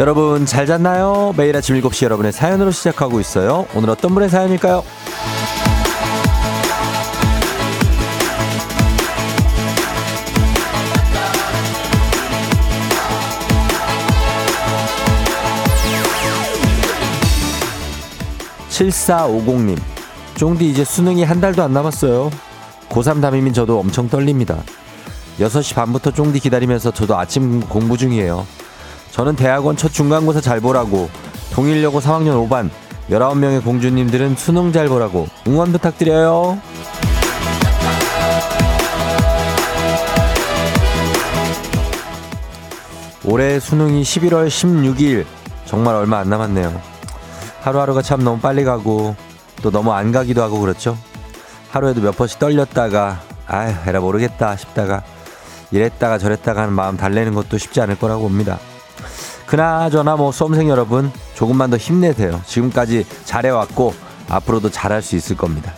여러분 잘 잤나요? 매일 아침 7시 여러분의 사연으로 시작하고 있어요. 오늘 어떤 분의 사연일까요? 7450님, 쫑디 이제 수능이 한 달도 안 남았어요. 고3 담임인 저도 엄청 떨립니다. 6시 반부터 쫑디 기다리면서 저도 아침 공부 중이에요. 저는 대학원 첫 중간고사 잘 보라고, 동일여고 3학년 5반, 19명의 공주님들은 수능 잘 보라고 응원 부탁드려요. 올해 수능이 11월 16일, 정말 얼마 안 남았네요. 하루하루가 참 너무 빨리 가고 또 너무 안 가기도 하고 그렇죠. 하루에도 몇 번씩 떨렸다가 아휴 에라 모르겠다 싶다가 이랬다가 저랬다가 하는 마음 달래는 것도 쉽지 않을 거라고 봅니다. 그나저나 뭐 수험생 여러분 조금만 더 힘내세요. 지금까지 잘해왔고 앞으로도 잘할 수 있을 겁니다.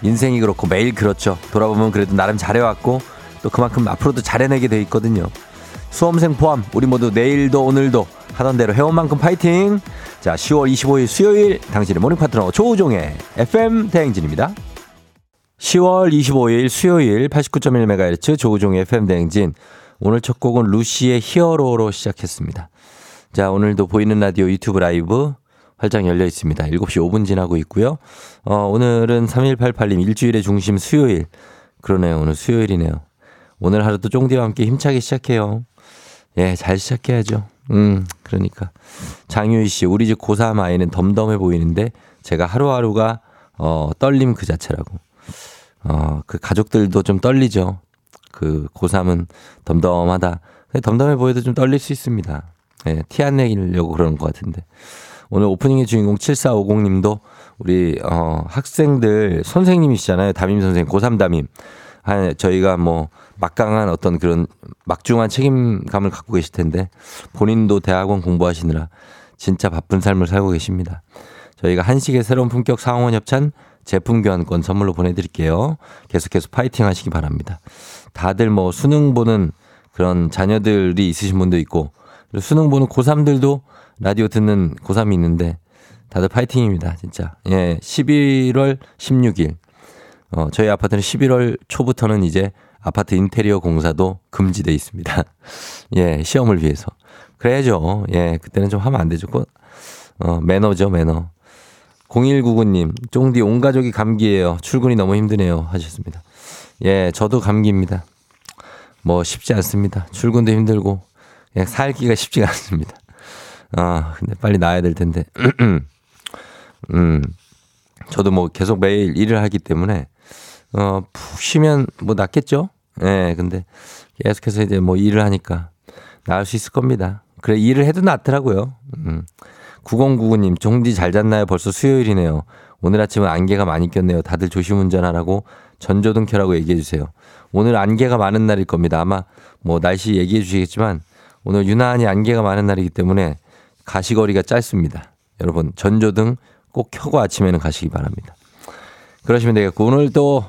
인생이 그렇고 매일 그렇죠. 돌아보면 그래도 나름 잘해왔고 또 그만큼 앞으로도 잘해내게 돼 있거든요. 수험생 포함 우리 모두 내일도 오늘도 하던 대로 해온 만큼 파이팅! 자, 10월 25일 수요일 당신의 morning 파트너 조우종의 FM 대행진입니다. 10월 25일 수요일 89.1MHz 조우종의 FM 대행진. 오늘 첫 곡은 루시의 히어로로 시작했습니다. 자, 오늘도 보이는 라디오 유튜브 라이브 활짝 열려 있습니다. 7시 5분 지나고 있고요. 어, 오늘은 3188님 일주일의 중심 수요일. 그러네요. 오늘 수요일이네요. 오늘 하루도 쫑디와 함께 힘차게 시작해요. 예, 잘 시작해야죠. 음, 그러니까. 장유희 씨, 우리 집 고3 아이는 덤덤해 보이는데 제가 하루하루가 어, 떨림 그 자체라고. 어, 그 가족들도 좀 떨리죠. 그 고3은 덤덤하다. 덤덤해 보여도 좀 떨릴 수 있습니다. 예, 티 안 내려고 그러는 것 같은데. 오늘 오프닝의 주인공 7450님도 우리 어, 학생들 선생님이시잖아요. 담임 선생님, 고3 담임. 한 저희가 뭐 막강한 어떤 그런 막중한 책임감을 갖고 계실 텐데 본인도 대학원 공부하시느라 진짜 바쁜 삶을 살고 계십니다. 저희가 한식의 새로운 품격 상원 협찬 제품 교환권 선물로 보내드릴게요. 계속해서 파이팅 하시기 바랍니다. 다들 뭐 수능 보는 그런 자녀들이 있으신 분도 있고 수능 보는 고3들도 라디오 듣는 고3이 있는데 다들 파이팅입니다. 진짜. 예. 11월 16일 어, 저희 아파트는 11월 초부터는 이제 아파트 인테리어 공사도 금지돼 있습니다. 예, 시험을 위해서. 그래야죠. 예, 그때는 좀 하면 안 되죠. 어, 매너죠, 매너. 0199님, 쫑디 온 가족이 감기예요. 출근이 너무 힘드네요. 하셨습니다. 예, 저도 감기입니다. 뭐 쉽지 않습니다. 출근도 힘들고, 예, 살기가 쉽지가 않습니다. 아, 근데 빨리 나아야 될 텐데. 음, 저도 뭐 계속 매일 일을 하기 때문에 어, 푹 쉬면 뭐 낫겠죠? 예, 네, 근데 계속해서 이제 뭐 일을 하니까 나을 수 있을 겁니다. 그래, 일을 해도 낫더라고요. 음. 9099님, 종디 잘 잤나요? 벌써 수요일이네요. 오늘 아침은 안개가 많이 꼈네요. 다들 조심 운전하라고 전조등 켜라고 얘기해 주세요. 오늘 안개가 많은 날일 겁니다. 아마 뭐 날씨 얘기해 주시겠지만 오늘 유난히 안개가 많은 날이기 때문에 가시거리가 짧습니다. 여러분, 전조등 꼭 켜고 아침에는 가시기 바랍니다. 그러시면 되겠고, 오늘 또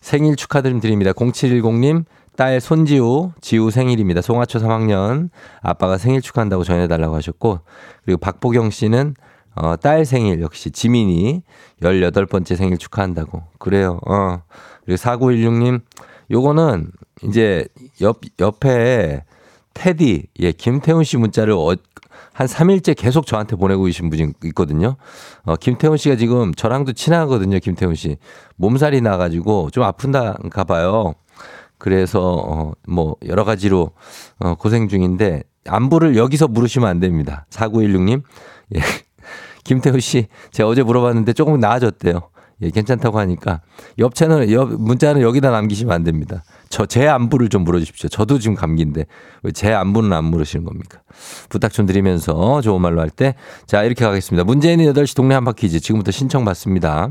생일 축하드립니다. 0710님, 딸 손지우, 지우 생일입니다. 송하초 3학년. 아빠가 생일 축하한다고 전해달라고 하셨고, 그리고 박보경 씨는 어, 딸 생일 역시 지민이 18번째 생일 축하한다고. 그래요. 어. 그리고 4916님, 요거는 이제 옆, 옆에 테디, 예, 김태훈 씨 문자를 어, 한 3일째 계속 저한테 보내고 계신 분이 있거든요. 어, 김태훈 씨가 지금 저랑도 친하거든요. 김태훈 씨. 몸살이 나가지고 좀 아픈다가 봐요. 그래서, 어, 뭐, 여러 가지로, 어, 고생 중인데, 안부를 여기서 물으시면 안 됩니다. 4916님. 예. 김태훈 씨, 제가 어제 물어봤는데 조금 나아졌대요. 예, 괜찮다고 하니까 옆 채널, 옆 문자는 여기다 남기시면 안 됩니다. 저 제 안부를 좀 물어주십시오. 저도 지금 감기인데 왜 제 안부는 안 물으시는 겁니까? 부탁 좀 드리면서 좋은 말로 할 때. 자, 이렇게 가겠습니다. 문재인의 8시 동네 한바 퀴즈 지금부터 신청 받습니다.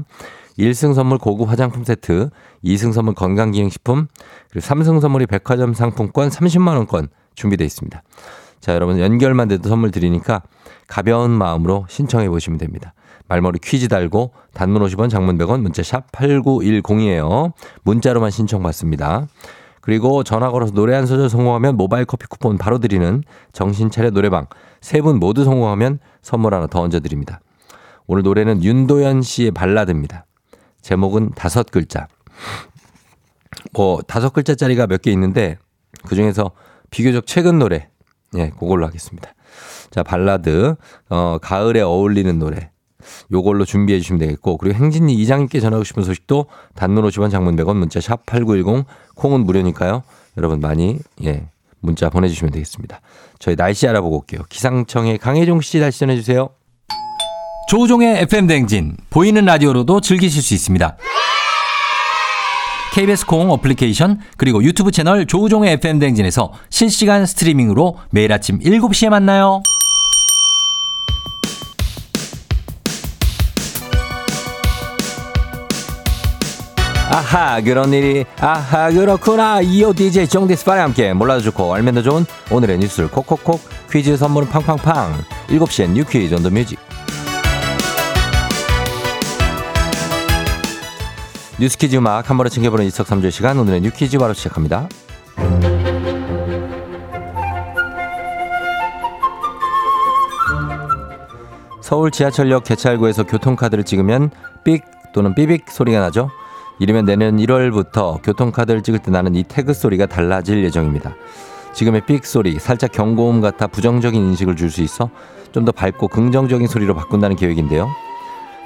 1승 선물 고급 화장품 세트, 2승 선물 건강기능식품, 그리고 3승 선물이 백화점 상품권 30만 원권 준비되어 있습니다. 자, 여러분 연결만 돼도 선물 드리니까 가벼운 마음으로 신청해 보시면 됩니다. 말머리 퀴즈 달고 단문 50원 장문 100원 문자 샵 8910이에요. 문자로만 신청 받습니다. 그리고 전화 걸어서 노래 한 소절 성공하면 모바일 커피 쿠폰 바로 드리는 정신차려 노래방. 세 분 모두 성공하면 선물 하나 더 얹어 드립니다. 오늘 노래는 윤도현 씨의 발라드입니다. 제목은 다섯 글자. 뭐, 다섯 글자짜리가 몇 개 있는데 그 중에서 비교적 최근 노래. 예, 그걸로 하겠습니다. 자, 발라드, 어, 가을에 어울리는 노래. 요걸로 준비해 주시면 되겠고 그리고 행진이 이장님께 전하고 싶은 소식도 단문 50원 장문 100원 문자 샵 8910 콩은 무료니까요. 여러분 많이 예 문자 보내주시면 되겠습니다. 저희 날씨 알아보고 올게요. 기상청의 강혜종 씨 날씨 전해주세요. 조우종의 FM 댕진 보이는 라디오로도 즐기실 수 있습니다. KBS 콩 어플리케이션 그리고 유튜브 채널 조우종의 FM 댕진에서 실시간 스트리밍으로 매일 아침 7시에 만나요. 아하 그런 일이. 아하 그렇구나. 이오 DJ 정디스파와 함께 몰라도 좋고 알면 더 좋은 오늘의 뉴스를 콕콕콕 퀴즈 선물은 팡팡팡. 7시엔 뉴 퀴즈 on the music. 뉴스 퀴즈 음악 한 번에 챙겨보는 이석삼조의 시간. 오늘의 뉴 퀴즈 바로 시작합니다. 서울 지하철역 개찰구에서 교통카드를 찍으면 삑 또는 삐빅 소리가 나죠 이르면 내년 1월부터 교통카드를 찍을 때 나는 이 태그 소리가 달라질 예정입니다. 지금의 삑 소리, 살짝 경고음 같아 부정적인 인식을 줄 수 있어 좀 더 밝고 긍정적인 소리로 바꾼다는 계획인데요.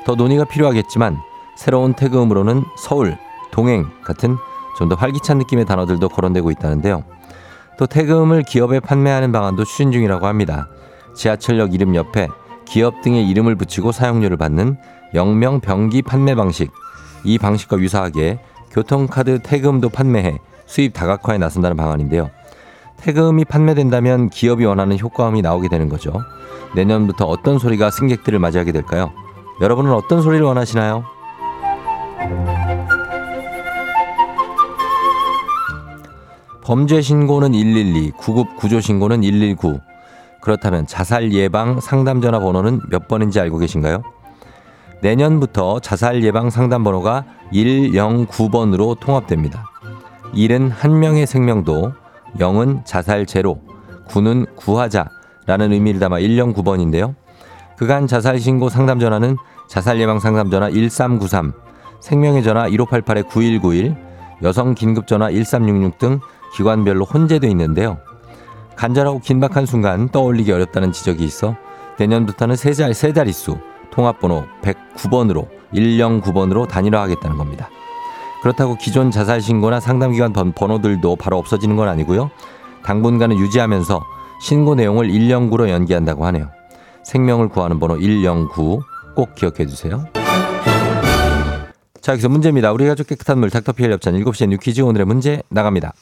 더 논의가 필요하겠지만 새로운 태그음으로는 서울, 동행 같은 좀 더 활기찬 느낌의 단어들도 거론되고 있다는데요. 또 태그음을 기업에 판매하는 방안도 추진 중이라고 합니다. 지하철역 이름 옆에 기업 등의 이름을 붙이고 사용료를 받는 영명 병기 판매 방식, 이 방식과 유사하게 교통카드 태그음도 판매해 수입 다각화에 나선다는 방안인데요. 태그음이 판매된다면 기업이 원하는 효과음이 나오게 되는 거죠. 내년부터 어떤 소리가 승객들을 맞이하게 될까요? 여러분은 어떤 소리를 원하시나요? 범죄 신고는 112, 구급 구조 신고는 119. 그렇다면 자살 예방 상담 전화 번호는 몇 번인지 알고 계신가요? 내년부터 자살 예방 상담 번호가 109번으로 통합됩니다. 1은 한 명의 생명도, 0은 자살 제로, 9는 구하자라는 의미를 담아 109번인데요. 그간 자살 신고 상담 전화는 자살 예방 상담 전화 1393, 생명의 전화 1588에 9191, 여성 긴급 전화 1366 등 기관별로 혼재돼 있는데요. 간절하고 긴박한 순간 떠올리기 어렵다는 지적이 있어 내년부터는 세, 자, 세 자릿수 통합번호 109번으로 109번으로 단일화하겠다는 겁니다. 그렇다고 기존 자살 신고나 상담기관 번호들도 바로 없어지는 건 아니고요. 당분간은 유지하면서 신고 내용을 109로 연기한다고 하네요. 생명을 구하는 번호 109 꼭 기억해 주세요. 자, 여기서 문제입니다. 우리 가족 깨끗한 물 닥터피엘 협찬 7시에 뉴퀴즈 오늘의 문제 나갑니다.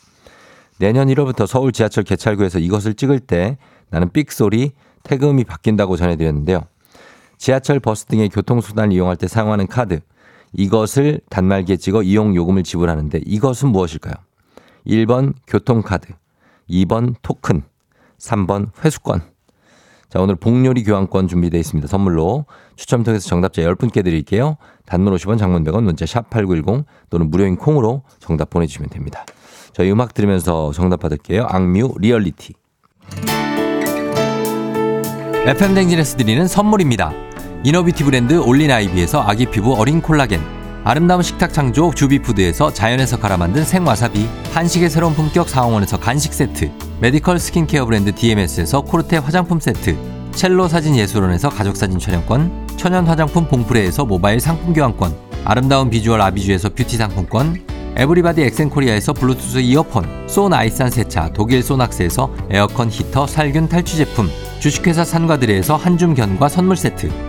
내년 1월부터 서울 지하철 개찰구에서 이것을 찍을 때 나는 삑 소리 태그음이 바뀐다고 전해드렸는데요. 지하철, 버스 등의 교통수단을 이용할 때 사용하는 카드. 이것을 단말기에 찍어 이용 요금을 지불하는데 이것은 무엇일까요? 1번 교통카드, 2번 토큰, 3번 회수권. 자, 오늘 복요리 교환권 준비되어 있습니다. 선물로 추첨 통해서 정답자 10분께 드릴게요. 단문 50원, 장문 100원, 문자 샵 8910 또는 무료인 콩으로 정답 보내주시면 됩니다. 저희 음악 들으면서 정답 받을게요. 악뮤 리얼리티. FM 댕진에서 드리는 선물입니다. inner beauty 브랜드 올린 아이비에서 아기 피부 어린 콜라겐 아름다운 식탁 창조 주비푸드에서 자연에서 갈아 만든 생와사비 한식의 새로운 품격 상황원에서 간식 세트 메디컬 스킨케어 브랜드 DMS에서 코르테 화장품 세트 첼로 사진 예술원에서 가족사진 촬영권 천연 화장품 봉프레에서 모바일 상품 교환권 아름다운 비주얼 아비주에서 뷰티 상품권 에브리바디 엑센코리아에서 블루투스 이어폰 소 나이산 세차 독일 소낙스에서 에어컨 히터 살균 탈취 제품 주식회사 산과드레에서 한줌 견과 선물 세트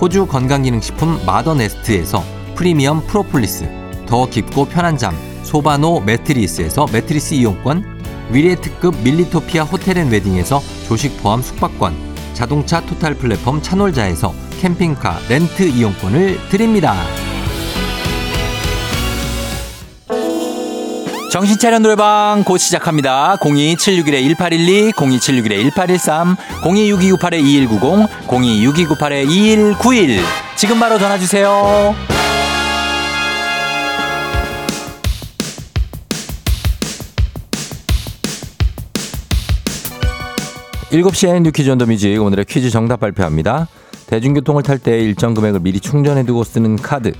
호주 건강기능식품 마더네스트에서 프리미엄 프로폴리스 더 깊고 편한 잠 소바노 매트리스에서 매트리스 이용권 위례 특급 밀리토피아 호텔 앤 웨딩에서 조식 포함 숙박권 자동차 토탈 플랫폼 차놀자에서 캠핑카 렌트 이용권을 드립니다. 정신차려 노래방 곧 시작합니다. 02761-1812, 02761-1813, 026298-2190, 026298-2191. 지금 바로 전화주세요. 7시에 뉴퀴즈 온더 뮤직 오늘의 퀴즈 정답 발표합니다. 대중교통을 탈 때 일정 금액을 미리 충전해두고 쓰는 카드.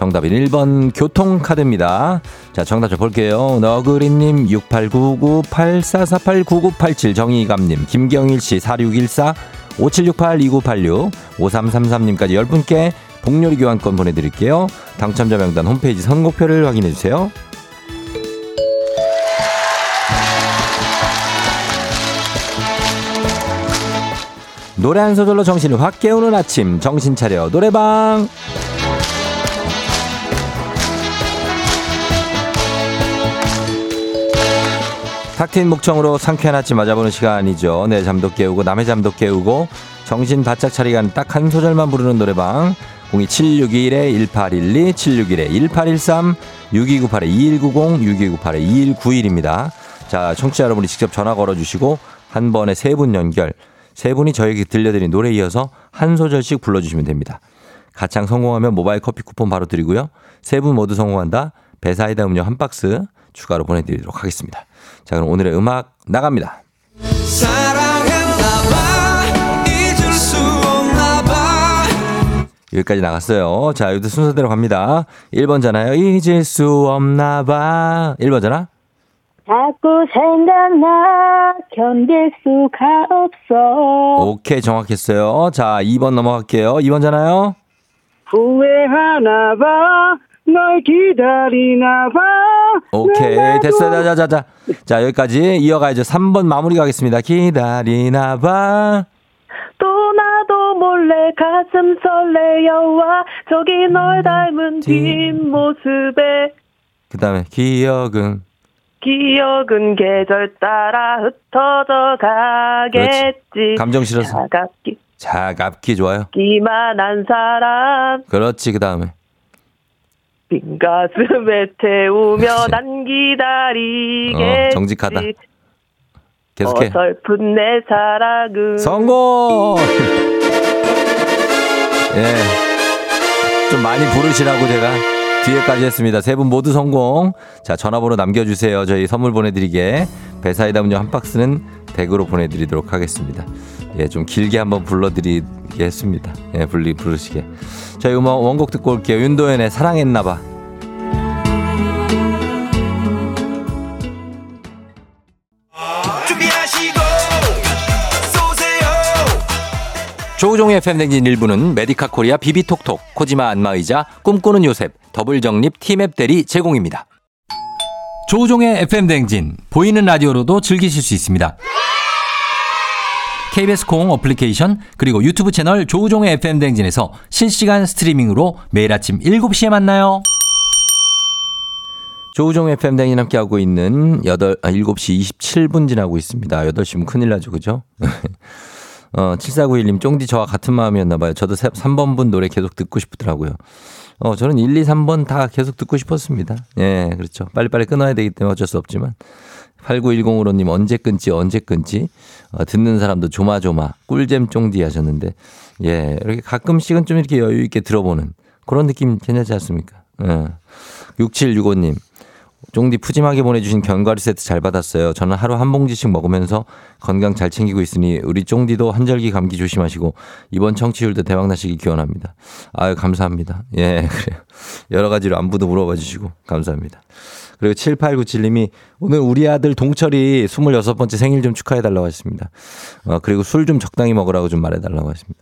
정답은 1번 교통카드입니다. 자, 정답 좀 볼게요. 너그리님, 6899-8448-9987, 정희감님, 김경일씨, 4614, 5768-2986, 5333님까지 10분께 복요리 교환권 보내드릴게요. 당첨자 명단 홈페이지 선곡표를 확인해주세요. 노래 한 소절로 정신을 확 깨우는 아침 정신 차려 노래방 탁 트인 목청으로 상쾌한 아침 맞아보는 시간이죠. 내 잠도 깨우고 남의 잠도 깨우고 정신 바짝 차리가는 딱한 소절만 부르는 노래방 02761-1812, 761-1813, 6298-2190, 6298-2191입니다. 자, 청취자 여러분이 직접 전화 걸어주시고 한 번에 세 분 연결 세 분이 저에게 들려드린 노래 이어서 한 소절씩 불러주시면 됩니다. 가창 성공하면 모바일 커피 쿠폰 바로 드리고요. 세 분 모두 성공한다. 배사이다 음료 한 박스 추가로 보내드리도록 하겠습니다. 자, 그럼 오늘의 음악 나갑니다. 여기까지 나갔어요. 자, 여기도 순서대로 갑니다. 1번 잖아요. 잊을 수 없나 봐. 1번 잖아? 자꾸 생각나 견딜 수가 없어 오케이, 정확했어요. 자, 2번 넘어갈게요. 2번 잖아요? 후회하나 봐 널 기다리나 봐 오케이, 됐어요. 자, 자, 자, 자. 자, 여기까지 이어가야죠. 3번 마무리 가겠습니다. 기다리나 봐. 또 나도 몰래 가슴 설레여와 저기 널 닮은 뒷모습에 그 다음에 기억은 기억은 계절 따라 흩어져 가겠지 감정 실어서. 차갑기 차갑기 좋아요. 기만한 사람 그렇지, 그 다음에. 빈 가슴에 태우며. 난 기다리겠지 어, 정직하다. 계속해. 어설픈 내 사랑은 성공! 예. 좀 많이 부르시라고 제가 뒤에까지 했습니다. 세 분 모두 성공. 자, 전화번호 남겨주세요. 저희 선물 보내드리게. 배사이다 음료 한 박스는 댁으로 보내드리도록 하겠습니다. 예, 좀 길게 한번 불러드리게 했습니다. 예, 불리, 부르시게. 저희 음악 원곡 듣고 올게요. 윤도현의 사랑했나봐. 조우종의 FM대행진 일부는 메디카 코리아 비비톡톡, 코지마 안마의자, 꿈꾸는 요셉, 더블정립 티맵 대리 제공입니다. 조우종의 FM 댕진 보이는 라디오로도 즐기실 수 있습니다. KBS 콩 어플리케이션 그리고 유튜브 채널 조우종의 FM 댕진에서 실시간 스트리밍으로 매일 아침 7시에 만나요. 조우종 FM댕이 함께하고 있는 8, 아, 7시 27분 지나고 있습니다. 8시면 큰일 나죠, 그죠? 어, 7491님, 쫑디 저와 같은 마음이었나봐요. 저도 3번 분 노래 계속 듣고 싶더라고요. 어, 저는 1, 2, 3번 다 계속 듣고 싶었습니다. 예, 그렇죠. 빨리빨리 끊어야 되기 때문에 어쩔 수 없지만. 8910으로님, 언제 끊지, 언제 끊지? 어, 듣는 사람도 조마조마, 꿀잼 쫑디 하셨는데, 예, 이렇게 가끔씩은 좀 이렇게 여유 있게 들어보는 그런 느낌 괜찮지 않습니까? 예. 6765님, 쫑디 푸짐하게 보내주신 견과류 세트 잘 받았어요. 저는 하루 한 봉지씩 먹으면서 건강 잘 챙기고 있으니 우리 쫑디도 한절기 감기 조심하시고 이번 청취율도 대박 나시기 기원합니다. 아유 감사합니다. 예 그래요. 여러 가지로 안부도 물어봐 주시고 감사합니다. 그리고 7897님이 오늘 우리 아들 동철이 26번째 생일 좀 축하해달라고 하셨습니다. 어, 그리고 술 좀 적당히 먹으라고 좀 말해달라고 하십니다.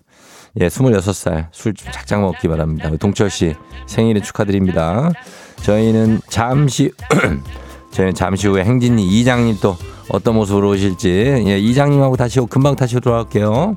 예, 26살 술 좀 작작 먹기 바랍니다. 동철 씨 생일을 축하드립니다. 저희는 잠시 저희는 잠시 후에 행진이 이장님 또 어떤 모습으로 오실지 예, 이장님하고 다시 금방 다시 돌아올게요.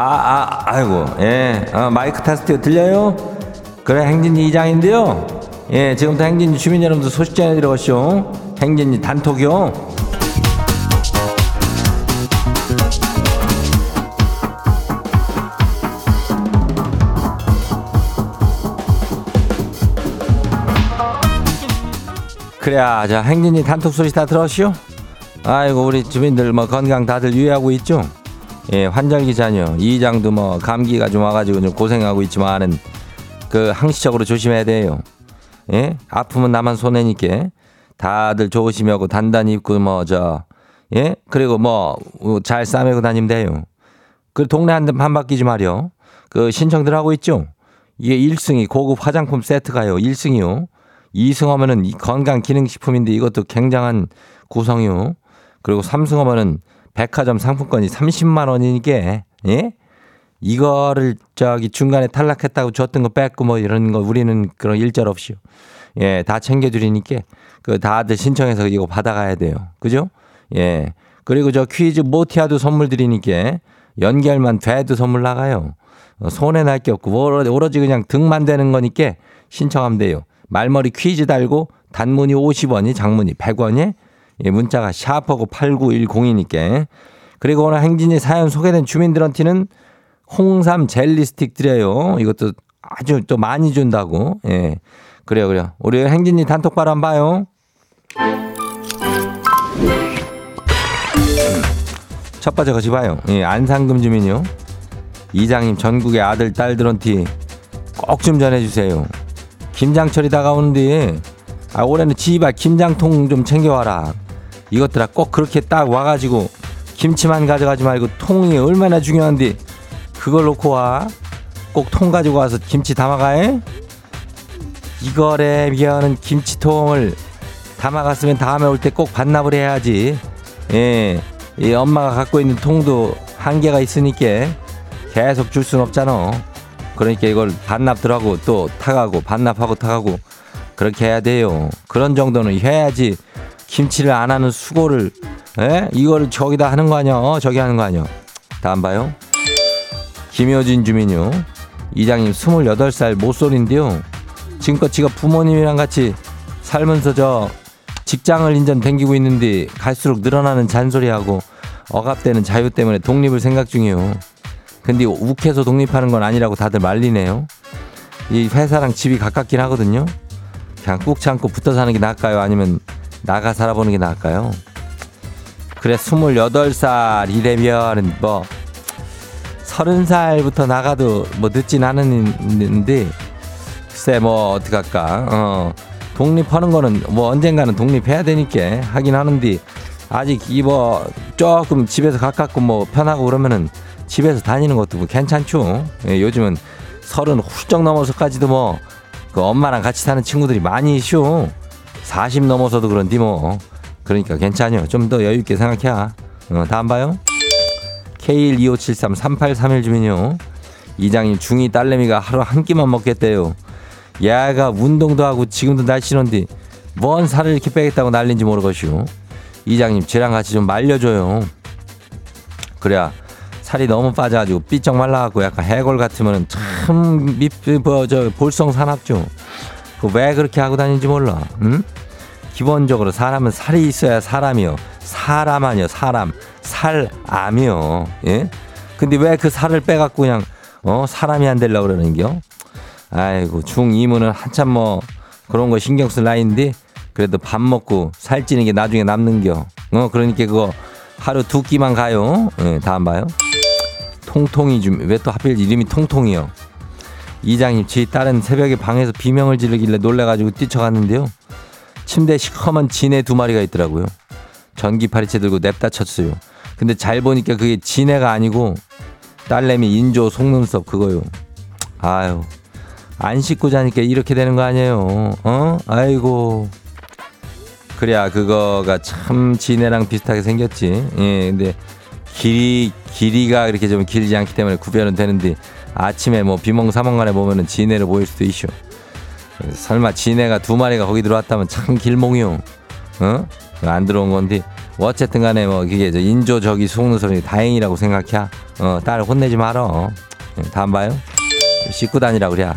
아, 아, 아이고, 예, 아, 마이크 테스트 들려요? 그래, 행진이 이장인데요. 예, 지금부터 행진이 주민 여러분들 소식 전해드려가시오. 행진이 단톡이요. 그래야, 자, 행진이 단톡 소식 다 들었시오? 아이고, 우리 주민들 뭐 건강 다들 유의하고 있죠? 예, 환절기 자녀 이장도 뭐 감기가 좀 와가지고 좀 고생하고 있지만은 그 항시적으로 조심해야 돼요. 예, 아프면 나만 손해니까 다들 조심하고 단단히 입고 뭐 저 예, 그리고 뭐 잘 싸매고 다니면 돼요. 그 동네 한, 한 바퀴 좀 하려. 그 신청들 하고 있죠. 이게 1승이 고급 화장품 세트가요. 1승이요. 2승 하면은 이 건강 기능식품인데 이것도 굉장한 구성이요. 그리고 3승 하면은 백화점 상품권이 30만 원이니까 예? 이거를 저기 중간에 탈락했다고 줬던 거 뺏고 뭐 이런 거 우리는 그런 일절 없이요. 예, 다 챙겨 드리니까 그 다들 신청해서 이거 받아가야 돼요. 그죠? 예. 그리고 저 퀴즈 모티아도 선물 드리니까 연결만 돼도 선물 나가요. 어, 손해 날 게 없고 오로지 그냥 등만 되는 거니까 신청하면 돼요. 말머리 퀴즈 달고 단문이 50원이 장문이 100원이 예, 문자가 샤프하고 8910이니까. 그리고 오늘 행진이 사연 소개된 주민들한테는 홍삼 젤리 스틱 드려요. 이것도 아주 또 많이 준다고. 예. 그래요, 그래요. 우리 행진이 단톡방 한번 봐요. 첫 번째 것이 봐요. 예, 안상금 주민요. 이장님 전국의 아들 딸들한테 꼭 좀 전해주세요. 김장철이 다가오는데 아, 올해는 지발 김장통 좀 챙겨와라. 이것들아 꼭 그렇게 딱 와가지고 김치만 가져가지 말고 통이 얼마나 중요한데 그걸 놓고 와. 꼭 통 가지고 와서 김치 담아가해. 이거래면은 김치통을 담아갔으면 다음에 올 때 꼭 반납을 해야지. 예, 이 엄마가 갖고 있는 통도 한계가 있으니까 계속 줄 순 없잖아. 그러니까 이걸 반납 들하고 또 타가고 반납하고 타가고 그렇게 해야 돼요. 그런 정도는 해야지 김치를 안 하는 수고를 에? 이거를 저기다 하는 거 아니야? 어, 저기 하는 거 아니야? 다음 봐요. 김효진 주민요. 이장님 28살 모쏠인데요. 지금껏 지가 부모님이랑 같이 살면서 저 직장을 인전 댕기고 있는데 갈수록 늘어나는 잔소리하고 억압되는 자유 때문에 독립을 생각 중이에요. 근데 욱해서 독립하는 건 아니라고 다들 말리네요. 이 회사랑 집이 가깝긴 하거든요. 그냥 꾹 참고 붙어 사는 게 나을까요? 아니면 나가 살아보는 게 나을까요? 그래, 28살 이래면은 뭐, 30살부터 나가도 뭐 늦진 않은데, 글쎄 뭐, 어떡할까. 어, 독립하는 거는 뭐 언젠가는 독립해야 되니까 하긴 하는데, 아직 이 뭐, 조금 집에서 가깝고 뭐 편하고 그러면은 집에서 다니는 것도 뭐 괜찮죠. 예, 요즘은 서른 훌쩍 넘어서까지도 뭐, 그 엄마랑 같이 사는 친구들이 많이 있쇼. 40 넘어서도 그런디 뭐. 그러니까 괜찮요. 좀 더 여유 있게 생각해. 어, 다음 봐요. K125733831 주민요. 이장님 중2 딸내미가 하루 한 끼만 먹겠대요. 얘가 운동도 하고 지금도 날씬한데 뭔 살을 이렇게 빼겠다고 난린지 모르겠슈. 이장님 쟤랑 같이 좀 말려줘요. 그래야 살이 너무 빠져가지고 삐쩍 말라갖고 약간 해골 같으면 참 밑, 뭐, 저, 볼성 사납죠. 그왜 그렇게 하고 다니는지 몰라. 응? 기본적으로 사람은 살이 있어야 사람이요. 사람 아니요, 사람. 살암이요. 예? 근데 왜 그 살을 빼갖고 그냥, 어, 사람이 안 되려고 그러는겨? 아이고, 중2문은 한참 뭐, 그런 거 신경 쓸 나이인데, 그래도 밥 먹고 살찌는 게 나중에 남는겨. 어, 그러니까 그거 하루 두 끼만 가요. 예, 다음 봐요. 통통이 좀, 왜 또 하필 이름이 통통이요? 이장님, 제 딸은 새벽에 방에서 비명을 지르길래 놀래가지고 뛰쳐갔는데요. 침대에 시커먼 지네 두 마리가 있더라고요. 전기 파리채 들고 냅다 쳤어요. 근데 잘 보니까 그게 지네가 아니고 딸내미 인조 속눈썹 그거요. 아유, 안 씻고 자니까 이렇게 되는 거 아니에요. 어? 아이고. 그래야 그거가 참 지네랑 비슷하게 생겼지. 예, 근데 길이 길이가 그렇게 좀 길지 않기 때문에 구별은 되는데 아침에 뭐 비몽사몽간에 보면은 지네를 보일 수도 있죠. 설마 지네가 두 마리가 거기 들어왔다면 참 길몽이요. 어? 안 들어온 건데 뭐 어쨌든 간에 뭐 그게 저 인조 저기 속눈썹이 다행이라고 생각해. 어, 딸 혼내지 말어. 예, 다음 봐요. 씻고 다니라 그래.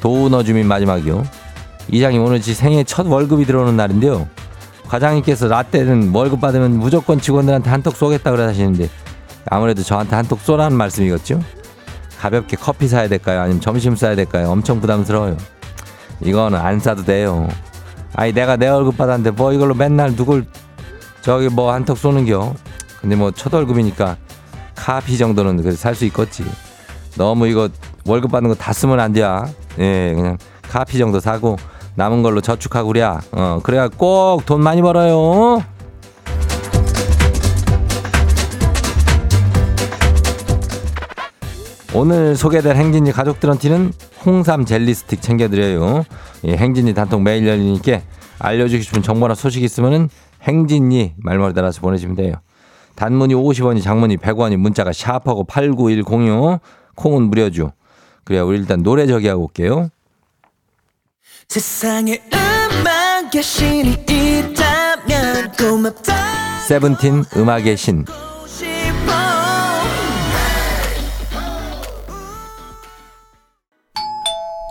도우너 주민 마지막이요. 이장님 오늘 지 생애 첫 월급이 들어오는 날인데요. 과장님께서 라떼는 월급 받으면 무조건 직원들한테 한턱 쏘겠다 그래 하시는데 아무래도 저한테 한턱 쏘라는 말씀이겠죠? 가볍게 커피 사야 될까요? 아니면 점심 사야 될까요? 엄청 부담스러워요. 이거는 안 사도 돼요. 아니 내가 내 월급 받았는데 뭐 이걸로 맨날 누굴 저기 뭐 한턱 쏘는겨. 근데 뭐 첫 월급이니까 카피 정도는 그래도 살수 있겠지. 너무 이거 월급 받는 거 다 쓰면 안 돼. 예, 그냥 카피 정도 사고 남은 걸로 그래야. 어, 그래야 꼭 돈 많이 벌어요. 오늘 소개될 행진이 가족들한테는 홍삼 젤리 스틱 챙겨드려요. 예, 행진이 단톡 매일 열리니까 알려주고 싶은 정보나 소식 있으면은 행진이 말머리 달아서 보내주시면 돼요. 단문이 50원이 장문이 100원이 문자가 샤프하고 89106 콩은 무료죠. 그래야 우리 일단 노래 저기 하고 올게요. 세븐틴 음악의 신.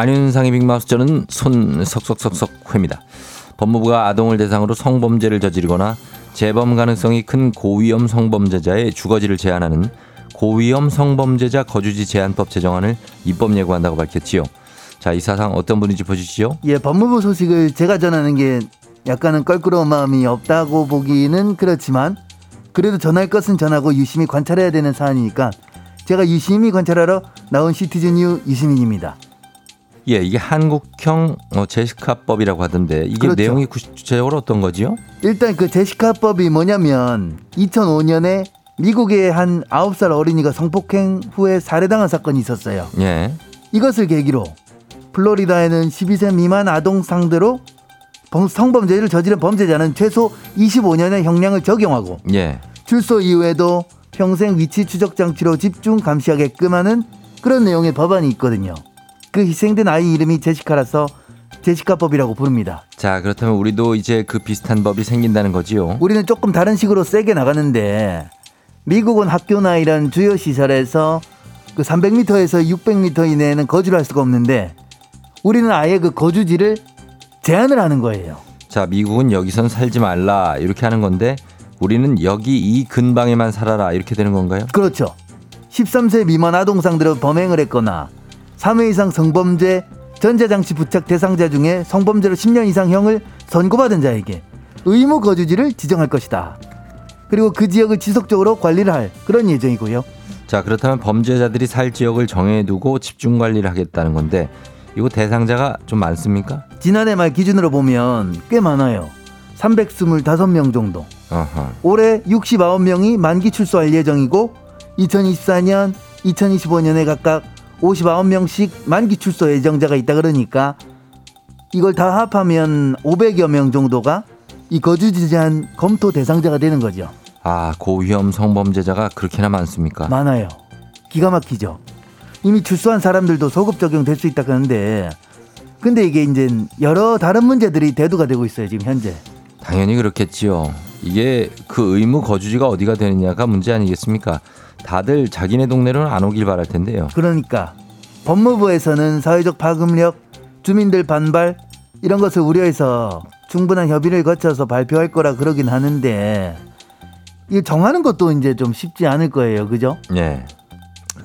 안윤상의 빅마우스 저는 손 석석석석 회입니다. 법무부가 아동을 대상으로 성범죄를 저지르거나 재범 가능성이 큰 고위험 성범죄자의 주거지를 제한하는 고위험 성범죄자 거주지 제한법 제정안을 입법 예고한다고 밝혔지요. 자, 이 사상 어떤 분인지 보시죠. 예, 법무부 소식을 제가 전하는 게 약간은 껄끄러운 마음이 없다고 보기는 그렇지만 그래도 전할 것은 전하고 유심히 관찰해야 되는 사안이니까 제가 유심히 관찰하러 나온 시티즌 뉴 유시민입니다. 예, 이게 한국형 어, 제시카법이라고 하던데 이게 그렇죠. 내용이 구체적으로 어떤 거지요? 일단 그 제시카법이 뭐냐면 2005년에 미국의 한 9살 어린이가 성폭행 후에 살해당한 사건이 있었어요. 예. 이것을 계기로 플로리다에는 12세 미만 아동 상대로 범- 성범죄를 저지른 범죄자는 최소 25년의 형량을 적용하고 예. 출소 이후에도 평생 위치 추적 장치로 집중 감시하게끔 하는 그런 내용의 법안이 있거든요. 그 희생된 아이 이름이 제시카라서 제시카법이라고 부릅니다. 자, 그렇다면 우리도 이제 그 비슷한 법이 생긴다는 거지요. 우리는 조금 다른 식으로 세게 나가는데 미국은 학교나 이런 주요 시설에서 그 300m에서 600m 이내에는 거주를 할 수가 없는데 우리는 아예 그 거주지를 제한을 하는 거예요. 자, 미국은 여기선 살지 말라 이렇게 하는 건데 우리는 여기 이 근방에만 살아라 이렇게 되는 건가요? 그렇죠. 13세 미만 아동 상대로 범행을 했거나 3회 이상 성범죄 전자장치 부착 대상자 중에 성범죄로 10년 이상 형을 선고받은 자에게 의무 거주지를 지정할 것이다. 그리고 그 지역을 지속적으로 관리를 할 그런 예정이고요. 자, 그렇다면 범죄자들이 살 지역을 정해두고 집중 관리를 하겠다는 건데 이거 대상자가 좀 많습니까? 지난해 말 기준으로 보면 꽤 많아요. 325명 정도. 어허. 올해 69명이 만기 출소할 예정이고 2024년, 2025년에 각각 59명씩 만기 출소 예정자가 있다 그러니까 이걸 다 합하면 500여 명 정도가 이 거주지 제한 검토 대상자가 되는 거죠. 아, 고위험 성범죄자가 그렇게나 많습니까? 많아요. 기가 막히죠. 이미 출소한 사람들도 소급 적용될 수 있다 그러는데 근데 이게 이제 여러 다른 문제들이 대두가 되고 있어요 지금 현재. 당연히 그렇겠지요. 이게 그 의무 거주지가 어디가 되느냐가 문제 아니겠습니까? 다들 자기네 동네로는 안 오길 바랄 텐데요. 그러니까 법무부에서는 사회적 파급력, 주민들 반발 이런 것을 우려해서 충분한 협의를 거쳐서 발표할 거라 그러긴 하는데 이 정하는 것도 이제 좀 쉽지 않을 거예요, 그죠? 예.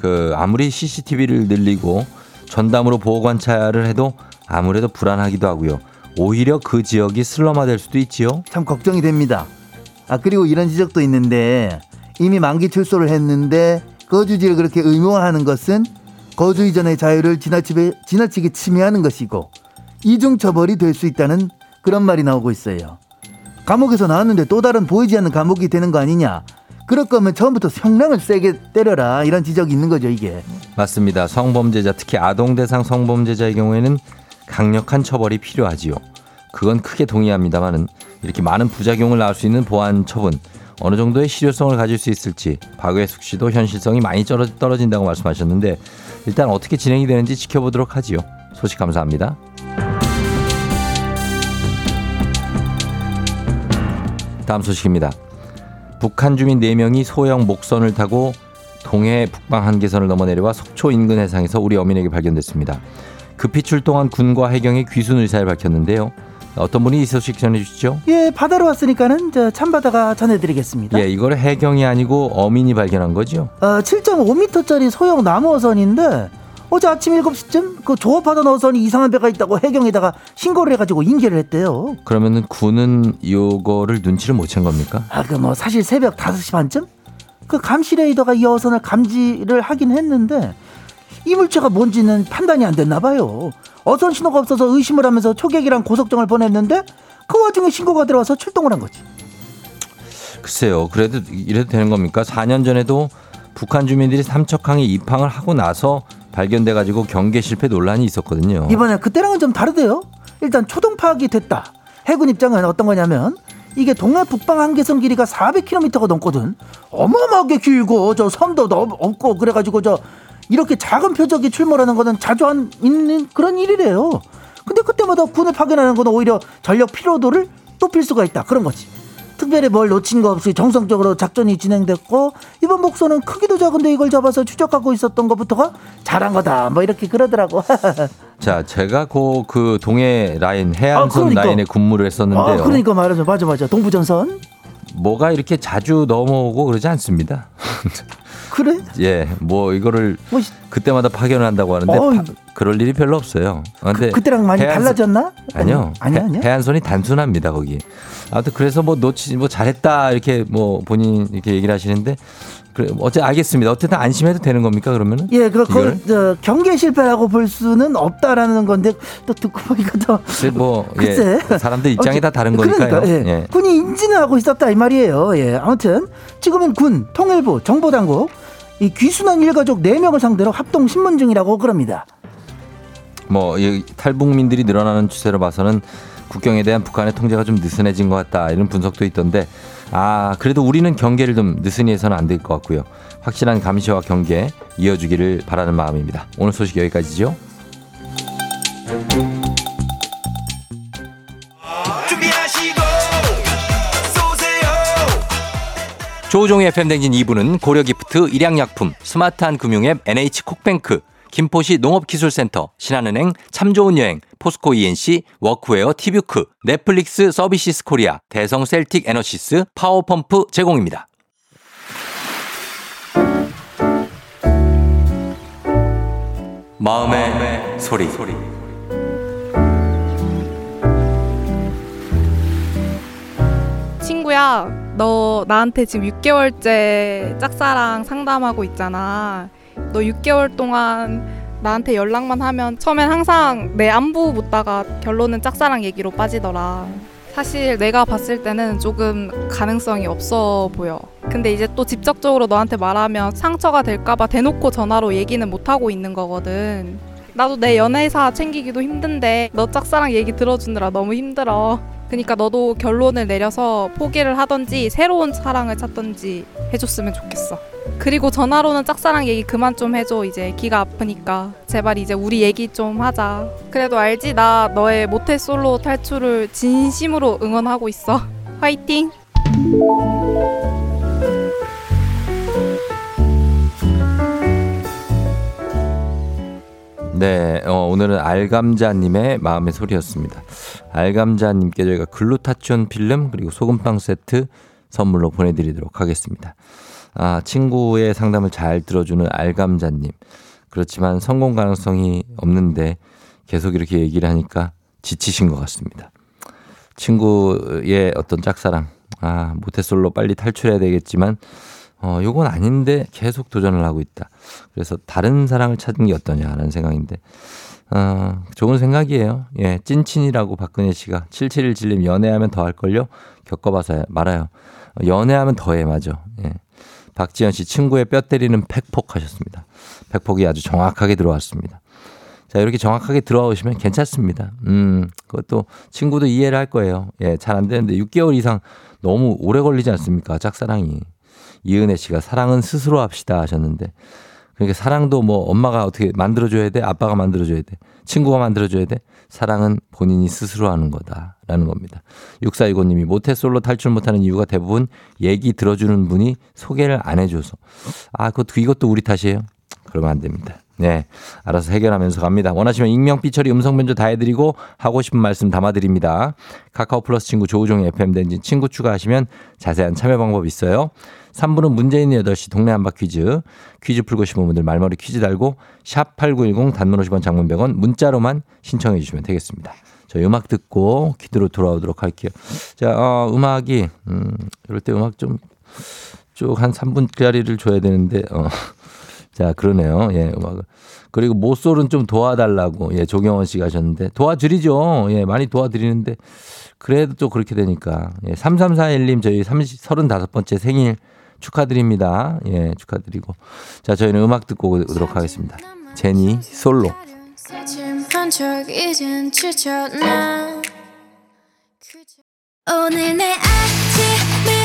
그 아무리 CCTV를 늘리고 전담으로 보호 관찰을 해도 아무래도 불안하기도 하고요. 오히려 그 지역이 슬럼화될 수도 있지요. 참 걱정이 됩니다. 아 그리고 이런 지적도 있는데 이미 만기 출소를 했는데 거주지를 그렇게 의무화하는 것은 거주 이전의 자유를 지나치게, 지나치게 침해하는 것이고 이중 처벌이 될 수 있다는 그런 말이 나오고 있어요. 감옥에서 나왔는데 또 다른 보이지 않는 감옥이 되는 거 아니냐? 그럴 거면 처음부터 형량을 세게 때려라 이런 지적이 있는 거죠 이게. 맞습니다. 성범죄자 특히 아동 대상 성범죄자의 경우에는 강력한 처벌이 필요하지요. 그건 크게 동의합니다만은 이렇게 많은 부작용을 낳을 수 있는 보안 처분 어느 정도의 실효성을 가질 수 있을지 박외숙 씨도 현실성이 많이 떨어- 떨어진다고 말씀하셨는데 일단 어떻게 진행이 되는지 지켜보도록 하지요. 소식 감사합니다. 다음 소식입니다. 북한 주민 4명이 소형 목선을 타고 동해 북방 한계선을 넘어 내려와 속초 인근 해상에서 우리 어민에게 발견됐습니다. 급히 출동한 군과 해경이 귀순 의사를 밝혔는데요. 어떤 분이 이 소식 전해주시죠? 예 바다로 왔으니까는 저 참바다가 전해드리겠습니다. 예, 이거를 해경이 아니고 어민이 발견한 거죠. 어, 7.5m짜리 소형 나무 어선인데 어제 아침 7시쯤 그 조업하던 어선이 이상한 배가 있다고 해경에다가 신고를 해가지고 인계를 했대요. 그러면은 군은 이거를 눈치를 못 챈 겁니까? 아, 그 뭐 사실 새벽 5시 반쯤 그 감시 레이더가 이 어선을 감지를 하긴 했는데 이 물체가 뭔지는 판단이 안 됐나 봐요. 어선 신호가 없어서 의심을 하면서 초객이랑 고속정을 보냈는데 그 와중에 신고가 들어와서 출동을 한 거지. 글쎄요. 그래도 이래도 되는 겁니까? 4년 전에도 북한 주민들이 삼척항에 입항을 하고 나서 발견돼 가지고 경계 실패 논란이 있었거든요. 이번에 그때랑은 좀 다르대요. 일단 초동 파악이 됐다. 해군 입장은 어떤 거냐면 이게 동해 북방 한계선 길이가 400km가 넘거든. 어마어마하게 길고 저 섬도 넘- 없고 그래가지고 저 이렇게 작은 표적이 출몰하는 거는 자주 한 있는 그런 일이래요. 근데 그때마다 군을 파견하는 건 오히려 전력 피로도를 높일 수가 있다. 그런 거지. 특별히 뭘 놓친 거 없이 정성적으로 작전이 진행됐고 이번 목소는 크기도 작은데 이걸 잡아서 추적하고 있었던 것부터가 잘한 거다. 뭐 이렇게 그러더라고. 자, 제가 그, 그 동해 라인 해안선 아, 그러니까. 라인에 근무를 했었는데요. 아, 그러니까 말하죠. 맞아, 맞아. 동부전선. 뭐가 이렇게 자주 넘어오고 그러지 않습니다. 그래? 예, 뭐 이거를 뭐 시- 그때마다 파견을 한다고 하는데 어이. 파- 그럴 일이 별로 없어요. 아, 근데 그 때랑 많이 해안선- 달라졌나? 아니요. 아니야, 아니야. 해, 안선이 단순합니다, 거기. 아무튼 그래서 뭐 놓치 뭐 잘했다 이렇게 뭐 본인 이렇게 얘기를 하시는데 그래 어째 알겠습니다. 어쨌든 안심해도 되는 겁니까, 그러면은? 예, 그, 이거를? 그, 저, 경계 실패라고 볼 수는 없다라는 건데, 또 듣고 보니까 또. 뭐 글쎄. 예, 사람들 입장이 다 다른 거니까요. 그러니까, 예. 예. 군이 인지는 하고 있었다, 이 말이에요. 예. 아무튼, 지금은 군, 통일부, 정보당국, 이 귀순한 일가족 4명을 상대로 합동 신문 중이라고 그럽니다. 뭐이 탈북민들이 늘어나는 추세로 봐서는 국경에 대한 북한의 통제가 좀 느슨해진 것 같다 이런 분석도 있던데 아 그래도 우리는 경계를 좀 느슨히 해서는 안 될 것 같고요. 확실한 감시와 경계 이어주기를 바라는 마음입니다. 오늘 소식 여기까지죠. 조우종의 FM대행진 2부는 고려기프트, 일양약품, 스마트한 금융앱 NH콕뱅크, 김포시 농업기술센터, 신한은행, 참 좋은 여행, 포스코 E&C, 워크웨어 티뷰크, 넷플릭스 서비스 코리아, 대성 셀틱 에너시스, 파워펌프 제공입니다. 마음의, 소리. 친구야, 너 나한테 지금 6개월째 짝사랑 상담하고 있잖아. 너 6개월 동안 나한테 연락만 하면 처음엔 항상 내 안부 묻다가 결론은 짝사랑 얘기로 빠지더라. 사실 내가 봤을 때는 조금 가능성이 없어 보여. 근데 이제 또 직접적으로 너한테 말하면 상처가 될까봐 대놓고 전화로 얘기는 못하고 있는 거거든. 나도 내 연애사 챙기기도 힘든데 너 짝사랑 얘기 들어주느라 너무 힘들어. 그러니까 너도 결론을 내려서 포기를 하던지 새로운 사랑을 찾던지 해줬으면 좋겠어. 그리고 전화로는 짝사랑 얘기 그만 좀 해줘. 이제 귀가 아프니까. 제발 이제 우리 얘기 좀 하자. 그래도 알지? 나 너의 모태 솔로 탈출을 진심으로 응원하고 있어. 화이팅! 네, 어, 오늘은 알감자님의 마음의 소리였습니다. 알감자님께 저희가 글루타치온 필름 그리고 소금빵 세트 선물로 보내드리도록 하겠습니다. 아, 친구의 상담을 잘 들어주는 알감자님. 그렇지만 성공 가능성이 없는데 계속 이렇게 얘기를 하니까 지치신 것 같습니다. 친구의 어떤 짝사랑. 아, 모태솔로 빨리 탈출해야 되겠지만, 어, 요건 아닌데 계속 도전을 하고 있다. 그래서 다른 사랑을 찾는 게 어떠냐라는 생각인데, 어, 좋은 생각이에요. 예, 찐친이라고 박근혜 씨가 7717님 연애하면 더 할걸요? 겪어봐서 말아요. 어, 연애하면 더해, 맞아. 예. 박지현 씨 친구의 뼈 때리는 팩폭 하셨습니다. 팩폭이 아주 정확하게 들어왔습니다. 자, 이렇게 정확하게 들어오시면 괜찮습니다. 음, 그것도 친구도 이해를 할 거예요. 예, 잘 안 되는데 6개월 이상 너무 오래 걸리지 않습니까? 짝사랑이. 이은혜 씨가 사랑은 스스로 합시다 하셨는데 그러니까 사랑도 뭐 엄마가 어떻게 만들어줘야 돼? 아빠가 만들어줘야 돼? 친구가 만들어줘야 돼? 사랑은 본인이 스스로 하는 거다라는 겁니다. 6425님이 모태솔로 탈출 못하는 이유가 대부분 얘기 들어주는 분이 소개를 안 해줘서 아 그것도 이것도 우리 탓이에요. 그러면 안 됩니다. 네. 알아서 해결하면서 갑니다. 원하시면 익명, 삐처리, 음성 변조 다 해드리고 하고 싶은 말씀 담아드립니다. 카카오 플러스 친구 조우종의 FM 댕진 친구 추가하시면 자세한 참여 방법 있어요. 3부는 문제 있는 8시 동네 한바 퀴즈. 퀴즈 풀고 싶은 분들 말머리 퀴즈 달고 샵 8910 단문 50원 장문 100원 문자로만 신청해 주시면 되겠습니다. 저희 음악 듣고 퀴즈로 돌아오도록 할게요. 자, 어, 음악이, 음, 이럴 때 음악 좀 쭉 한 3분 짜리를 줘야 되는데, 어. 자, 그러네요. 예, 음악을. 그리고 모쏠은 좀 도와달라고, 예, 조경원 씨가 하셨는데, 도와드리죠. 예, 많이 도와드리는데, 그래도 또 그렇게 되니까. 예, 3341님 저희 30, 35번째 생일 축하드립니다. 예, 축하드리고. 자, 저희는 음악 듣고 오도록 하겠습니다. 제니 솔로. 오늘 내 아침을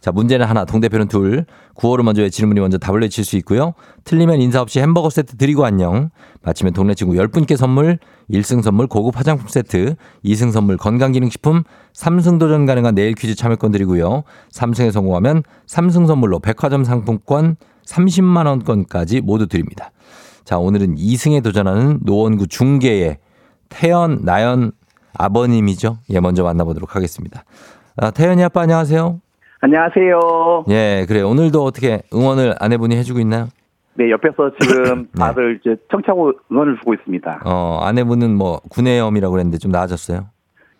자, 문제는 하나, 동대표는 둘. 구호를 먼저 외치는 분이 먼저 답을 외칠 수 있고요. 틀리면 인사 없이 햄버거 세트 드리고 안녕. 마치면 동네 친구 10분께 선물, 1승 선물 고급 화장품 세트, 2승 선물 건강기능식품, 3승 도전 가능한 내일 퀴즈 참여권 드리고요. 3승에 성공하면 3승 선물로 백화점 상품권 30만 원권까지 모두 드립니다. 자, 오늘은 2승에 도전하는 노원구 중계의 태연, 나연 아버님이죠. 예, 먼저 만나보도록 하겠습니다. 아, 태연이 아빠 안녕하세요. 안녕하세요. 예, 그래. 오늘도 어떻게 응원을 아내분이 해주고 있나요? 네, 옆에서 지금 네. 다들 이제 청취하고 응원을 주고 있습니다. 어, 아내분은 뭐 구내염이라고 그랬는데 좀 나아졌어요?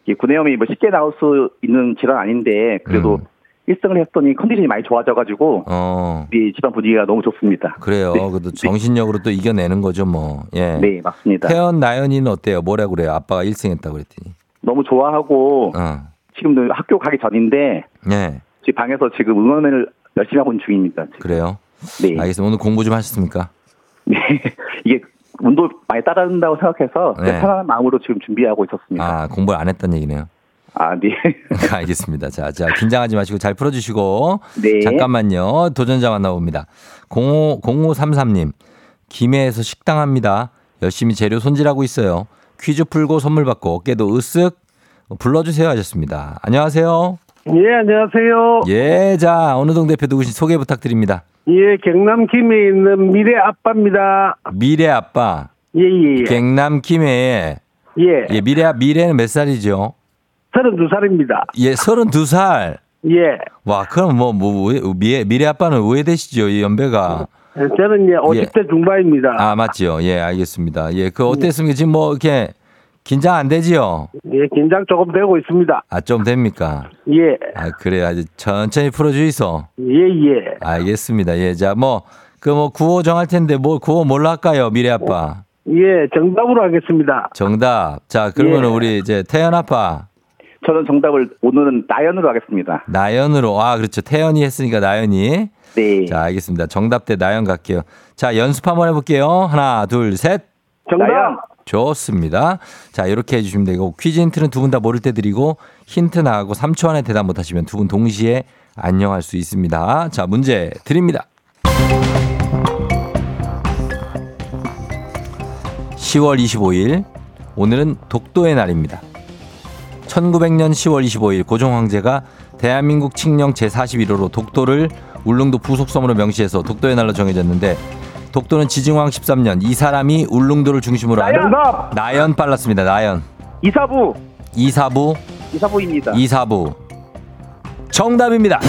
이 구내염이 뭐 쉽게 나올 수 있는 질환 아닌데 그래도 음. 일 1승을 했더니 컨디션이 많이 좋아져가지고 어, 우리 집안 분위기가 너무 좋습니다. 그래요. 네. 그래도 정신력으로 또 이겨내는 거죠, 뭐. 예. 네, 맞습니다. 태연, 나연이는 어때요? 뭐라 그래요? 아빠가 1승 했다고 그랬더니. 너무 좋아하고 어, 지금도 학교 가기 전인데 예. 제 방에서 지금 응원을 열심히 하고 있는 중입니다. 지금. 그래요. 네. 알겠습니다. 오늘 공부 좀 하셨습니까? 네. 이게 운동 많이 따른다고 생각해서 네. 편안한 마음으로 지금 준비하고 있었습니다. 아, 공부를 안 했다는 얘기네요. 아, 네. 알겠습니다. 자, 자, 긴장하지 마시고 잘 풀어주시고. 네. 잠깐만요. 도전자 만나봅니다. 05, 0533님. 김해에서 식당 합니다. 열심히 재료 손질하고 있어요. 퀴즈 풀고 선물 받고 어깨도 으쓱 불러주세요 하셨습니다. 안녕하세요. 예, 안녕하세요. 예, 자, 어느 동 대표 누구신 소개 부탁드립니다. 예, 경남 김해에 있는 미래 아빠입니다. 미래 아빠. 예, 예, 예. 경남 김해에. 예, 예, 미래, 미래는 몇 살이죠? 32살입니다. 예, 32살. 예. 와, 그럼 뭐, 뭐, 왜- 미래, 미래 아빠는 왜 되시죠? 이 연배가. 저는 예, 50대 중반입니다. 아, 맞지요. 예, 알겠습니다. 예, 그 어땠습니까? 지금 뭐, 이렇게, 긴장 안 되지요? 예, 긴장 조금 되고 있습니다. 아, 좀 됩니까? 예, 아, 그래. 아주 천천히 풀어주이소. 예, 예. 알겠습니다. 예, 자, 뭐, 그 뭐, 구호 정할 텐데, 뭐, 구호 뭘로 할까요? 미래 아빠. 예, 정답으로 하겠습니다. 정답. 자, 그러면은 예. 우리 이제 태연 아빠. 저는 정답을 오늘은 나연으로 하겠습니다. 나연으로. 아, 그렇죠. 태연이 했으니까 나연이. 네. 자, 알겠습니다. 정답 대 나연 갈게요. 자, 연습 한번 해볼게요. 하나, 둘, 셋. 정답. 나연. 좋습니다. 자, 이렇게 해주시면 되고, 퀴즈 힌트는 두 분 다 모를 때 드리고, 힌트 나가고 3초 안에 대답 못하시면 두 분 동시에 안녕할 수 있습니다. 자, 문제 드립니다. 10월 25일, 오늘은 독도의 날입니다. 1900년 10월 25일 고종 황제가 대한민국 칙령 제41호로 독도를 울릉도 부속섬으로 명시해서 독도의 날로 정해졌는데 독도는 지증왕 13년 이 사람이 울릉도를 중심으로 한 정답. 나연 빨랐습니다. 나연 이사부. 이사부 이사부입니다. 이사부 정답입니다.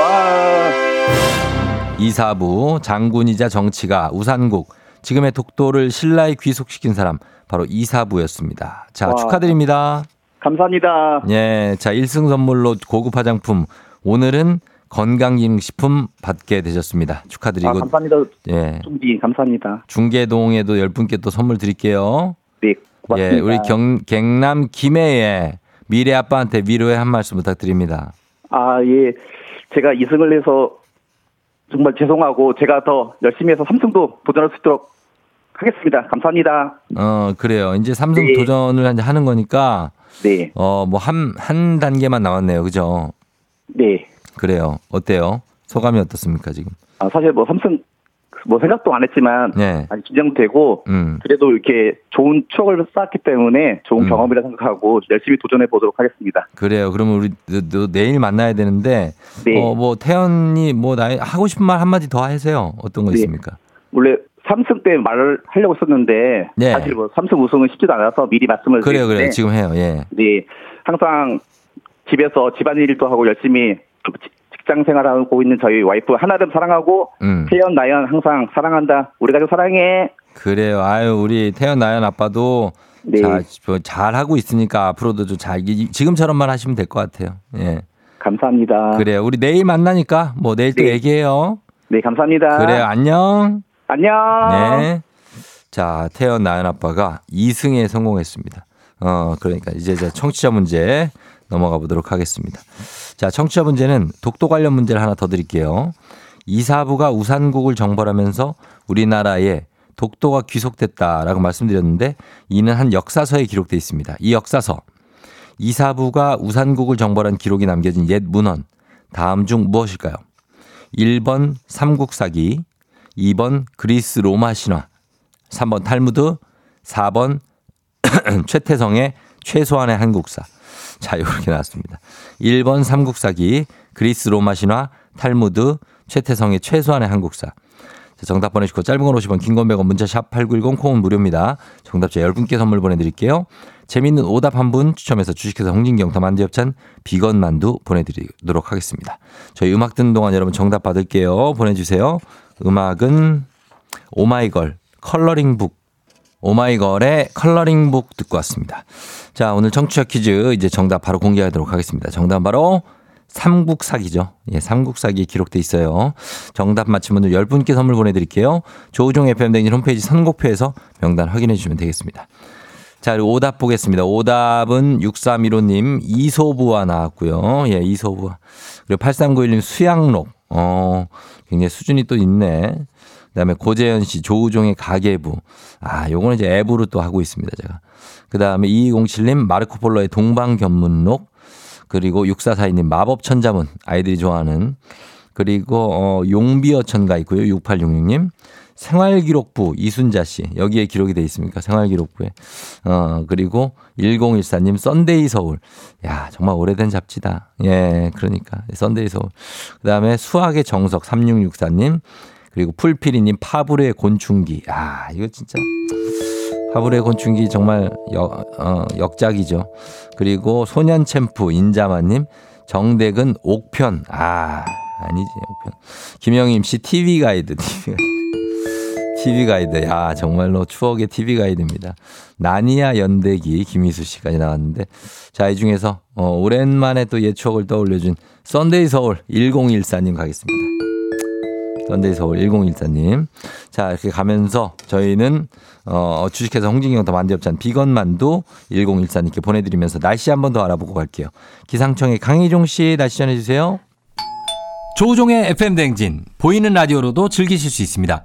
아, 이사부 장군이자 정치가 우산국 지금의 독도를 신라에 귀속시킨 사람 바로 이사부였습니다. 자 와. 축하드립니다. 감사합니다. 예, 자 1승 선물로 고급 화장품 오늘은 건강기능식품 받게 되셨습니다. 축하드리고 아, 감사합니다. 예 좀비 감사합니다. 중계동에도 열 분께 또 선물 드릴게요. 네, 고맙습니다. 예, 우리 경, 경남 김해에 미래 아빠한테 위로의 한 말씀 부탁드립니다. 아, 예. 제가 2승을 해서 정말 죄송하고 제가 더 열심히 해서 3승도 도전할 수 있도록 하겠습니다. 감사합니다. 어, 그래요. 이제 삼성 네. 도전을 하는 거니까, 네. 어, 뭐, 한, 한 단계만 남았네요. 그죠? 네. 그래요. 어때요? 소감이 어떻습니까, 지금? 아, 사실 뭐 3승 뭐 생각도 안 했지만 네. 아직 긴장되고 음. 그래도 이렇게 좋은 추억을 쌓았기 때문에 좋은 음. 경험이라 생각하고 열심히 도전해 보도록 하겠습니다. 그래요. 그러면 우리 너, 너 내일 만나야 되는데, 네. 어, 뭐, 태연이 뭐, 나 하고 싶은 말 한마디 더 하세요. 어떤 거 네. 있습니까? 원래 3승 때 말을 하려고 했었는데 네. 사실 뭐 3승 우승은 쉽지도 않아서 미리 말씀을 그래요, 그래요. 지금 해요. 예. 네. 항상 집에서 집안일도 하고 열심히 직장 생활하고 있는 저희 와이프 하나름 사랑하고 음. 태연 나연 항상 사랑한다. 우리 가족 사랑해. 그래요. 아유, 우리 태연 나연 아빠도 네. 자, 뭐잘 하고 있으니까 앞으로도 좀 잘, 이- 지금처럼만 하시면 될 것 같아요. 예. 감사합니다. 그래요. 우리 내일 만나니까 뭐 내일 또 네. 얘기해요. 네, 감사합니다. 그래요. 안녕. 안녕. 네. 자, 태연 나연 아빠가 2승에 성공했습니다. 어, 그러니까 이제 저 청취자 문제 넘어가 보도록 하겠습니다. 자, 청취자 문제는 독도 관련 문제를 하나 더 드릴게요. 이사부가 우산국을 정벌하면서 우리나라에 독도가 귀속됐다라고 말씀드렸는데 이는 한 역사서에 기록돼 있습니다. 이 역사서 이사부가 우산국을 정벌한 기록이 남겨진 옛 문헌 다음 중 무엇일까요? 1번 삼국사기, 2번 그리스 로마 신화, 3번 탈무드, 4번 최태성의 최소한의 한국사. 자, 이렇게 나왔습니다. 1번 삼국사기, 그리스 로마 신화, 탈무드, 최태성의 최소한의 한국사. 자, 정답 보내시고 짧은 건 50원, 긴 건 100원, 문자 샵 8910 콩은 무료입니다. 정답자 10분께 선물 보내드릴게요. 재밌는 오답 한 분 추첨해서 주식회사 홍진경 더 만두엽찬 비건 만두 보내드리도록 하겠습니다. 저희 음악 듣는 동안 여러분 정답 받을게요. 보내주세요. 음악은 오마이걸 컬러링북 오마이걸의 컬러링북 듣고 왔습니다. 자 오늘 청취자 퀴즈 이제 정답 바로 공개하도록 하겠습니다. 정답 바로 삼국사기죠. 예, 삼국사기에 기록돼 있어요. 정답 맞힌 분들 10분께 선물 보내드릴게요. 조우종 FM 댕진 홈페이지 선곡표에서 명단 확인해 주시면 되겠습니다. 자, 그리고 오답 보겠습니다. 오답은 6315님 이소부와 나왔고요. 예, 이소부와. 그리고 8391님 수양록. 어, 굉장히 수준이 또 있네. 그다음에 고재현 씨 조우종의 가계부. 아, 요거는 이제 앱으로 또 하고 있습니다, 제가. 그다음에 2207님 마르코 폴로의 동방견문록. 그리고 6442님 마법 천자문. 아이들이 좋아하는. 그리고 어 용비어천가 있고요. 6866님. 생활기록부 이순자 씨. 여기에 기록이 돼 있습니까? 생활기록부에. 어, 그리고 1014님 썬데이 서울. 야, 정말 오래된 잡지다. 예, 그러니까. 썬데이 서울. 그 다음에 수학의 정석 3664님. 그리고 풀피리님 파브르의 곤충기. 아, 이거 진짜. 파브르의 곤충기 정말 역, 어, 역작이죠. 그리고 소년 챔프 인자마님. 정대근 옥편. 아, 아니지, 옥편. 김영임 씨 TV 가이드. TV 가이드. TV 가이드. 야, 정말로 추억의 TV 가이드입니다. 나니아 연대기 김희수 씨까지 나왔는데 자, 이 중에서 어, 오랜만에 또 옛 추억을 떠올려 준 썬데이 서울 1014님 가겠습니다. 썬데이 서울 1014님. 자, 이렇게 가면서 저희는 어, 주식회사 홍진경 더 만두엽찬 비건 만두 1014님께 보내드리면서 날씨 한 번 더 알아보고 갈게요. 기상청의 강희종 씨 날씨 전해주세요. 조우종의 FM 댕진 보이는 라디오로도 즐기실 수 있습니다.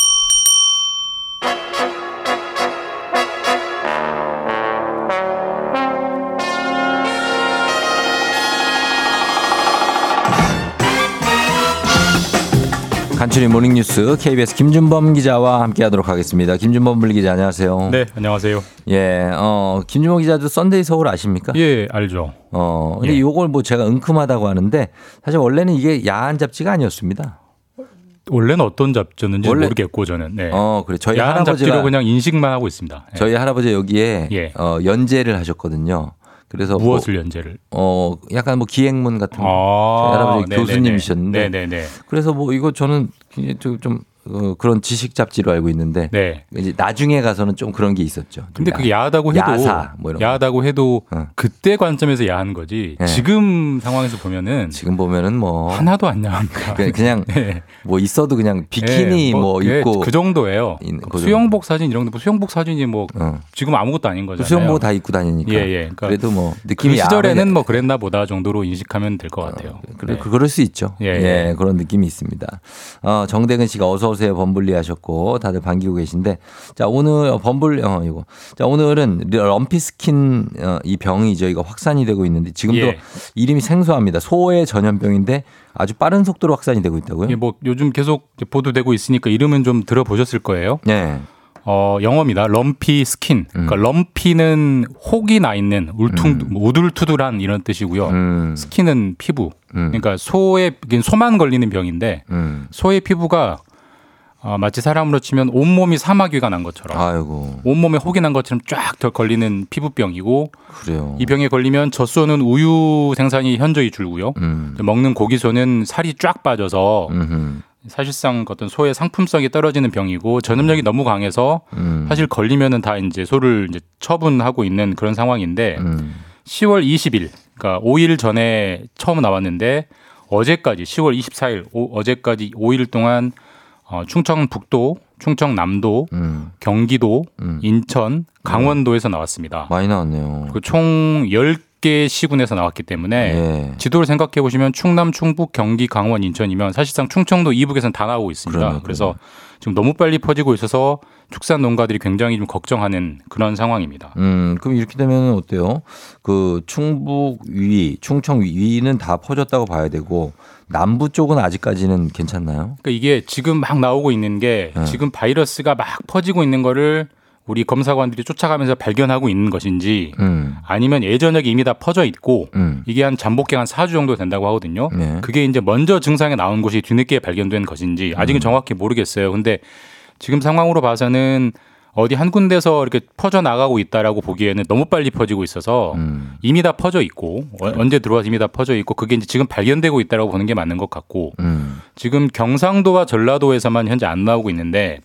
간추린 모닝뉴스 KBS 김준범 기자와 함께하도록 하겠습니다. 김준 범블리 기자 안녕하세요. 네, 안녕하세요. 예, 어 김준범 기자도 썬데이 서울 아십니까? 예, 알죠. 어, 근데 예. 요걸 뭐 제가 응큼하다고 하는데 사실 원래는 이게 야한 잡지가 아니었습니다. 원래는 어떤 잡지였는지 원래- 모르겠고 저는. 네. 어, 그래. 저희 야한 할아버지가 잡지로 그냥 인식만 하고 있습니다. 예. 저희 할아버지 여기에 예. 어, 연재를 하셨거든요. 그래서 뭐, 무엇을 연재를? 어, 약간 뭐 기행문 같은 거. 아, 네네네. 교수님이셨는데 네네네. 그래서 뭐 이거 저는 좀 어, 그런 지식 잡지로 알고 있는데 네. 이제 나중에 가서는 좀 그런 게 있었죠. 근데 야- 그게 야하다고 해도 야사 뭐 이런 거. 야하다고 해도 어. 그때 관점에서 야한 거지. 네. 지금 상황에서 보면은 지금 보면은 뭐 하나도 안 야합니다. 그냥, 네. 뭐 있어도 그냥 비키니 예, 뭐, 예, 입고 그 정도예요. 있는 그 수영복 사진 이런 거 수영복 사진이 뭐 어. 지금 아무것도 아닌 거잖아요. 수영복 다 입고 다니니까. 예, 예. 그러니까 그래도 뭐그 느낌이 시절에는 야하게- 뭐 그랬나 보다 정도로 인식하면 될 것 같아요. 그래, 네. 그- 그럴 수 있죠. 예, 예, 예. 그런 느낌이 있습니다. 어, 정대근 씨가 어서 오세요 범블리 하셨고 다들 반기고 계신데 자 오늘 범블 어 이거 자 오늘은 럼피 스킨 어, 이 병이 저희가 확산이 되고 있는데 지금도 예. 이름이 생소합니다. 소의 전염병인데 아주 빠른 속도로 확산이 되고 있다고요? 이게 뭐 요즘 계속 보도되고 있으니까 이름은 좀 들어보셨을 거예요. 네. 어, 영어입니다. 럼피 스킨. 그러니까 음. 럼피는 혹이 나 있는 울퉁 우둘투둘한 이런 뜻이고요. 음. 스킨은 피부. 음. 그러니까 소의 소만 걸리는 병인데 음. 소의 피부가 어, 마치 사람으로 치면 온몸이 사마귀가 난 것처럼 아이고 온몸에 혹이 난 것처럼 쫙더 걸리는 피부병이고 그래요. 이 병에 걸리면 젖소는 우유 생산이 현저히 줄고요. 음. 먹는 고기소는 살이 쫙 빠져서 음. 사실상 어떤 소의 상품성이 떨어지는 병이고 전염력이 너무 강해서 음. 사실 걸리면은 다 이제 소를 이제 처분하고 있는 그런 상황인데 음. 10월 20일 그러니까 5일 전에 처음 나왔는데 어제까지 10월 24일 오, 어제까지 5일 동안 어, 충청북도, 충청남도, 음. 경기도, 음. 인천, 강원도에서 나왔습니다. 많이 나왔네요. 그총 10개 시군에서 나왔기 때문에 예. 지도를 생각해 보시면 충남, 충북, 경기, 강원, 인천이면 사실상 충청도 이북에서는 다 나오고 있습니다. 그러네, 그래서 지금 너무 빨리 퍼지고 있어서 축산 농가들이 굉장히 좀 걱정하는 그런 상황입니다. 음, 그럼 이렇게 되면 어때요? 그 충북 위, 충청 위는 다 퍼졌다고 봐야 되고 남부 쪽은 아직까지는 괜찮나요? 그러니까 이게 지금 막 나오고 있는 게 네. 지금 바이러스가 막 퍼지고 있는 거를 우리 검사관들이 쫓아가면서 발견하고 있는 것인지 음, 아니면 예전에 이미 다 퍼져 있고 음, 이게 한 잠복기 한 4주 정도 된다고 하거든요. 네. 그게 이제 먼저 증상이 나온 곳이 뒤늦게 발견된 것인지 아직은 음. 정확히 모르겠어요. 근데 지금 상황으로 봐서는 어디 한 군데서 이렇게 퍼져 나가고 있다라고 보기에는 너무 빨리 퍼지고 있어서 음, 이미 다 퍼져 있고 어- 언제 들어와서 이미 다 퍼져 있고 그게 이제 지금 발견되고 있다라고 보는 게 맞는 것 같고 음, 지금 경상도와 전라도에서만 현재 안 나오고 있는데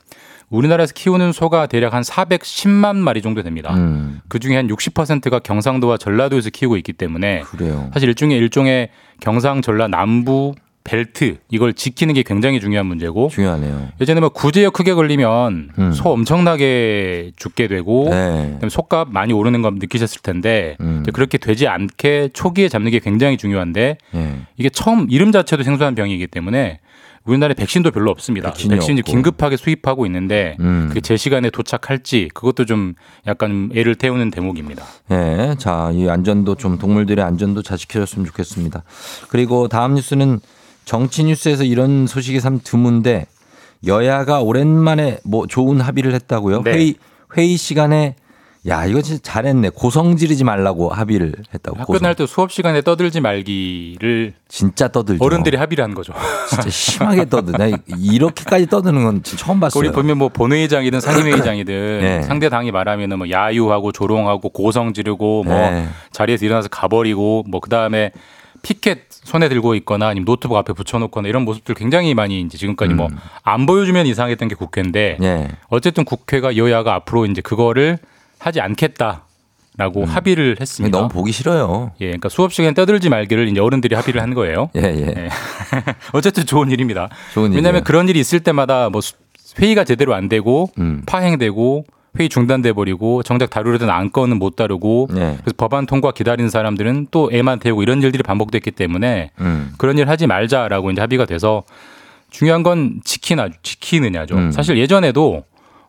우리나라에서 키우는 소가 대략 한 410만 마리 정도 됩니다. 음, 그 중에 한 60%가 경상도와 전라도에서 키우고 있기 때문에 그래요. 사실 일종의 일종의 경상 전라 남부 벨트 이걸 지키는 게 굉장히 중요한 문제고 중요하네요. 예전에 뭐 구제역 크게 걸리면 음. 소 엄청나게 죽게 되고 네. 속값 많이 오르는 거 느끼셨을 텐데 음. 그렇게 되지 않게 초기에 잡는 게 굉장히 중요한데 예. 이게 처음 이름 자체도 생소한 병이기 때문에 우리나라에 백신도 별로 없습니다. 백신이 백신이. 긴급하게 수입하고 있는데 음. 그게 제 시간에 도착할지 그것도 좀 약간 애를 태우는 대목입니다. 예. 자, 이 안전도 좀 동물들의 안전도 잘 지켜줬으면 좋겠습니다. 그리고 다음 뉴스는 정치 뉴스에서 이런 소식이 참 드문데 여야가 오랜만에 뭐 좋은 합의를 했다고요. 네. 회의 회의 시간에 야, 이거 진짜 잘했네. 고성 지르지 말라고 합의를 했다고. 학교. 다닐 때 수업 시간에 떠들지 말기를 진짜 떠들죠. 어른들이 합의를 한 거죠. 진짜 심하게 떠드네. 이렇게까지 떠드는 건 처음 봤어요. 우리 보면 뭐 본회의장이든 상임회의장이든 네. 상대 당이 말하면은 뭐 야유하고 조롱하고 고성 지르고 뭐 네. 자리에서 일어나서 가버리고 뭐 그 다음에 피켓 손에 들고 있거나 아니면 노트북 앞에 붙여놓거나 이런 모습들 굉장히 많이 이제 지금까지 뭐안 보여주면 이상했던 게 국회인데 음. 예. 어쨌든 국회가 여야가 앞으로 이제 그거를 하지 않겠다라고 합의를 했습니다. 음. 너무 보기 싫어요. 예, 그러니까 수업 시간에 떠들지 말기를 이제 어른들이 합의를 한 거예요. 예, 예. 예. 어쨌든 좋은 일입니다. 좋은 왜냐하면 일이에요. 그런 일이 있을 때마다 뭐 수- 회의가 제대로 안 되고 음. 파행되고 회의 중단돼 버리고 정작 다루려던 안건은 못 다루고 네. 그래서 법안 통과 기다리는 사람들은 또 애만 태우고 이런 일들이 반복됐기 때문에 음. 그런 일 하지 말자라고 이제 합의가 돼서 중요한 건 지키나 지키느냐죠. 음. 사실 예전에도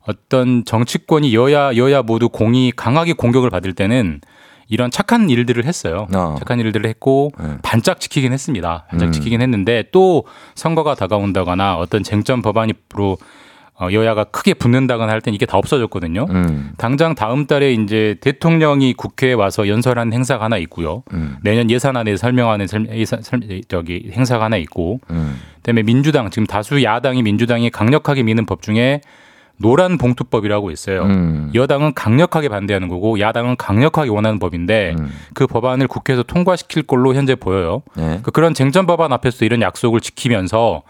어떤 정치권이 여야 여야 모두 공이 강하게 공격을 받을 때는 이런 착한 일들을 했어요. 어. 착한 일들을 했고 네. 반짝 지키긴 했습니다. 반짝 음. 지키긴 했는데 또 선거가 다가온다거나 어떤 쟁점 법안으로 어, 여야가 크게 붙는다거나 할 땐 이게 다 없어졌거든요. 음. 당장 다음 달에 이제 대통령이 국회에 와서 연설하는 행사가 하나 있고요. 음. 내년 예산안에 설명하는 설, 예산, 설, 저기 행사가 하나 있고 음. 그다음에 민주당 지금 다수 야당이 민주당이 강력하게 미는 법 중에 노란 봉투법이라고 있어요. 음. 여당은 강력하게 반대하는 거고 야당은 강력하게 원하는 법인데 음. 그 법안을 국회에서 통과시킬 걸로 현재 보여요. 예. 그 그런 쟁점 법안 앞에서 이런 약속을 지키면서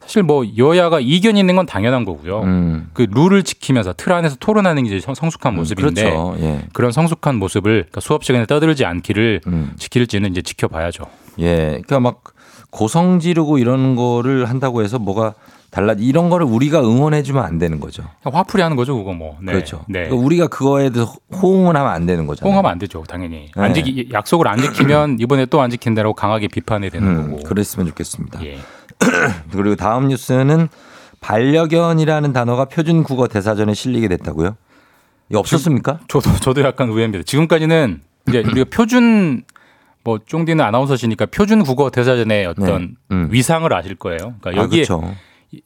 사실 뭐 여야가 이견이 있는 건 당연한 거고요. 음. 그 룰을 지키면서 틀 안에서 토론하는 게 이제 성- 성숙한 모습인데 그렇죠. 예. 그런 성숙한 모습을 그러니까 수업 시간에 떠들지 않기를 음. 지킬지는 이제 지켜봐야죠. 예. 그러니까 막 고성 지르고 이런 거를 한다고 해서 뭐가 달라 이런 거를 우리가 응원해 주면 안 되는 거죠. 화풀이 하는 거죠, 그거 뭐. 네. 그렇죠. 네. 그러니까 우리가 그거에 대해서 호응을 하면 안 되는 거잖아요. 호응하면 안 되죠, 당연히. 안 네. 지키, 약속을 안 지키면 이번에 또 안 지킨다라고 강하게 비판해야 되는 음, 거고. 그랬으면 좋겠습니다. 예. 그리고 다음 뉴스는 반려견이라는 단어가 표준 국어 대사전에 실리게 됐다고요? 없었습니까? 저도 저도 약간 의외입니다. 지금까지는 이제 우리가 표준 뭐 쫑디는 아나운서시니까 표준 국어 대사전의 어떤 네. 음. 위상을 아실 거예요. 그러니까 아, 여기에 그렇죠.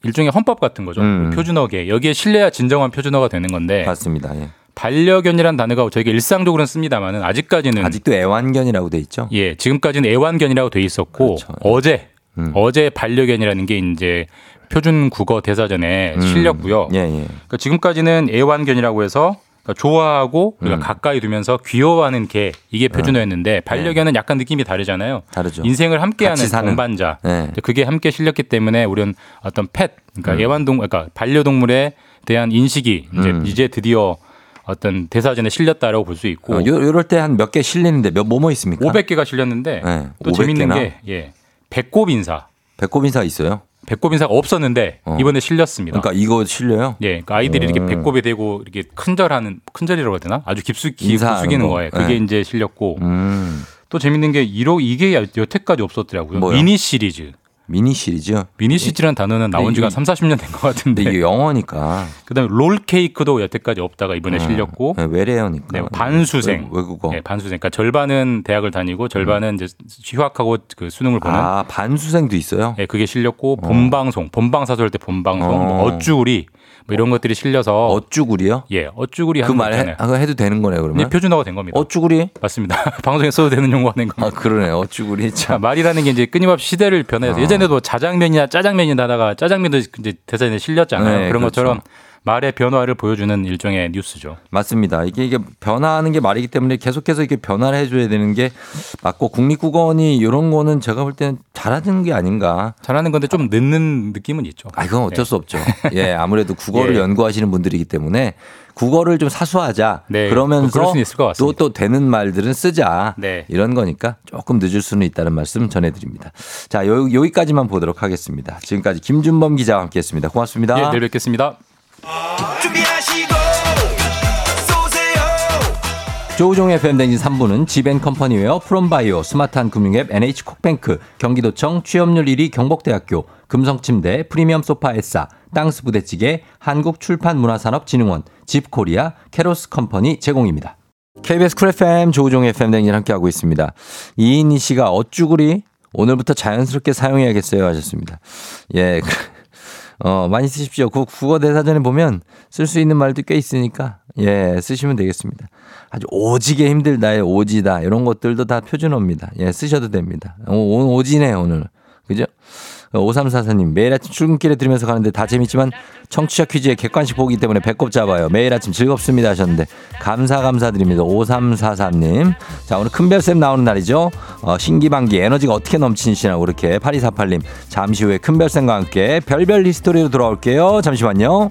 일종의 헌법 같은 거죠. 음. 표준어계 여기에 실내야 진정한 표준어가 되는 건데 맞습니다. 예. 반려견이라는 단어가 저희가 일상적으로는 씁니다만은 아직까지는 아직도 애완견이라고 돼 있죠. 예 지금까지는 애완견이라고 돼 있었고 그렇죠. 어제 음. 어제 반려견이라는 게 이제 표준 국어 대사전에 음. 실렸고요. 예, 예. 그러니까 지금까지는 애완견이라고 해서 그러니까 좋아하고 우리가 음. 가까이 두면서 귀여워하는 개 이게 표준어였는데 반려견은 약간 느낌이 다르잖아요. 다르죠. 인생을 함께하는. 동반자. 네. 그게 함께 실렸기 때문에 우리는 어떤 펫, 그러니까 음. 애완동, 그러니까 반려동물에 대한 인식이 이제 음. 이제 드디어 어떤 대사전에 실렸다라고 볼 수 있고 어, 요, 요럴 때 한 몇 개 실리는데 몇 뭐뭐 있습니까? 500개가 실렸는데 네, 또 500 재밌는? 게 예. 배꼽 인사. 배꼽 인사 있어요. 배꼽 인사가 없었는데 어. 이번에 실렸습니다. 그러니까 이거 실려요? 예, 그러니까 아이들이 음. 이렇게 배꼽에 대고 이렇게 큰절하는 큰절이라고 해야 되나? 아주 깊숙이 숙이는 거. 거예요. 그게 네. 이제 실렸고 음. 또 재밌는 게 이러 이게 여태까지 없었더라고요. 뭐요? 미니 시리즈. 미니 시리즈. 미니 시리즈라는 단어는 나온 지가 이- 3, 40년 된 것 같은데. 이게 영어니까. 그다음에 롤 케이크도 여태까지 없다가 이번에 실렸고 네, 외래어니까. 네, 반수생. 외, 국어 네, 반수생. 그러니까 절반은 대학을 다니고 절반은 이제 휴학하고 그 수능을 보는 아, 반수생도 있어요? 예, 그게 실렸고 본방송, 본방사수 할 때 본방송, 어. 뭐 어쭈구리 뭐 이런 것들이 실려서 어쭈구리요? 예, 어쭈구리 그 하는 말 해, 거잖아요. 아, 해도 되는 거네, 이제 그러면? 표준어가 된 겁니다. 어쭈구리? 맞습니다. 방송에 써도 되는 용어가 된 겁니다. 아, 그러네. 어쭈구리. 자, 참. 말이라는 게 이제 끊임없이 시대를 변해서 어. 예전에도 자장면이나 짜장면이 나다가 짜장면도 이제 대사전에 실렸잖아요. 네, 그런 그렇죠. 것처럼 말의 변화를 보여주는 일종의 뉴스죠. 맞습니다. 이게 이게 변화하는 게 말이기 때문에 계속해서 이렇게 변화를 해줘야 되는 게 맞고 국립국어원이 이런 거는 제가 볼 때는 잘하는 게 아닌가. 잘하는 건데 좀 늦는 느낌은 있죠. 아, 이건 어쩔 수 없죠. 예, 아무래도 국어를 예. 연구하시는 분들이기 때문에 국어를 좀 사수하자. 네, 그러면서 또. 또 되는 말들은 쓰자. 네. 이런 거니까 조금 늦을 수는 있다는 말씀 전해드립니다. 자, 요, 여기까지만 보도록 하겠습니다. 지금까지 김준범 기자와 함께 했습니다. 고맙습니다. 예, 내일 뵙겠습니다. 준비하시고 쏘세요 조우종의 FM대행진 3부는 지벤컴퍼니웨어 프롬바이오 스마트한 금융앱 NH콕뱅크 경기도청 취업률 1위 경복대학교 금성침대 프리미엄 소파 에싸 땅스 부대찌개 한국출판문화산업진흥원 집코리아 캐로스 컴퍼니 제공입니다. KBS 쿨 FM 조우종의 FM대행진 함께하고 있습니다. 이인희 씨가 어쭈구리 오늘부터 자연스럽게 사용해야겠어요 하셨습니다. 예. 어, 많이 쓰십시오. 그 국어 대사전에 보면 쓸 수 있는 말도 꽤 있으니까 예, 쓰시면 되겠습니다. 아주 오지게 힘들다의 오지다 이런 것들도 다 표준어입니다. 예, 쓰셔도 됩니다. 오, 오, 오지네요, 오늘. 그죠? 5344님, 매일 아침 출근길에 들으면서 가는데 다 재밌지만 청취자 퀴즈에 객관식 보기 때문에 배꼽 잡아요. 매일 아침 즐겁습니다 하셨는데 감사 감사드립니다. 5344님. 자, 오늘 큰별쌤 나오는 날이죠. 어, 신기방기 에너지가 어떻게 넘치시냐고 그렇게 8248님. 잠시 후에 큰별쌤과 함께 별별 히스토리로 돌아올게요. 잠시만요.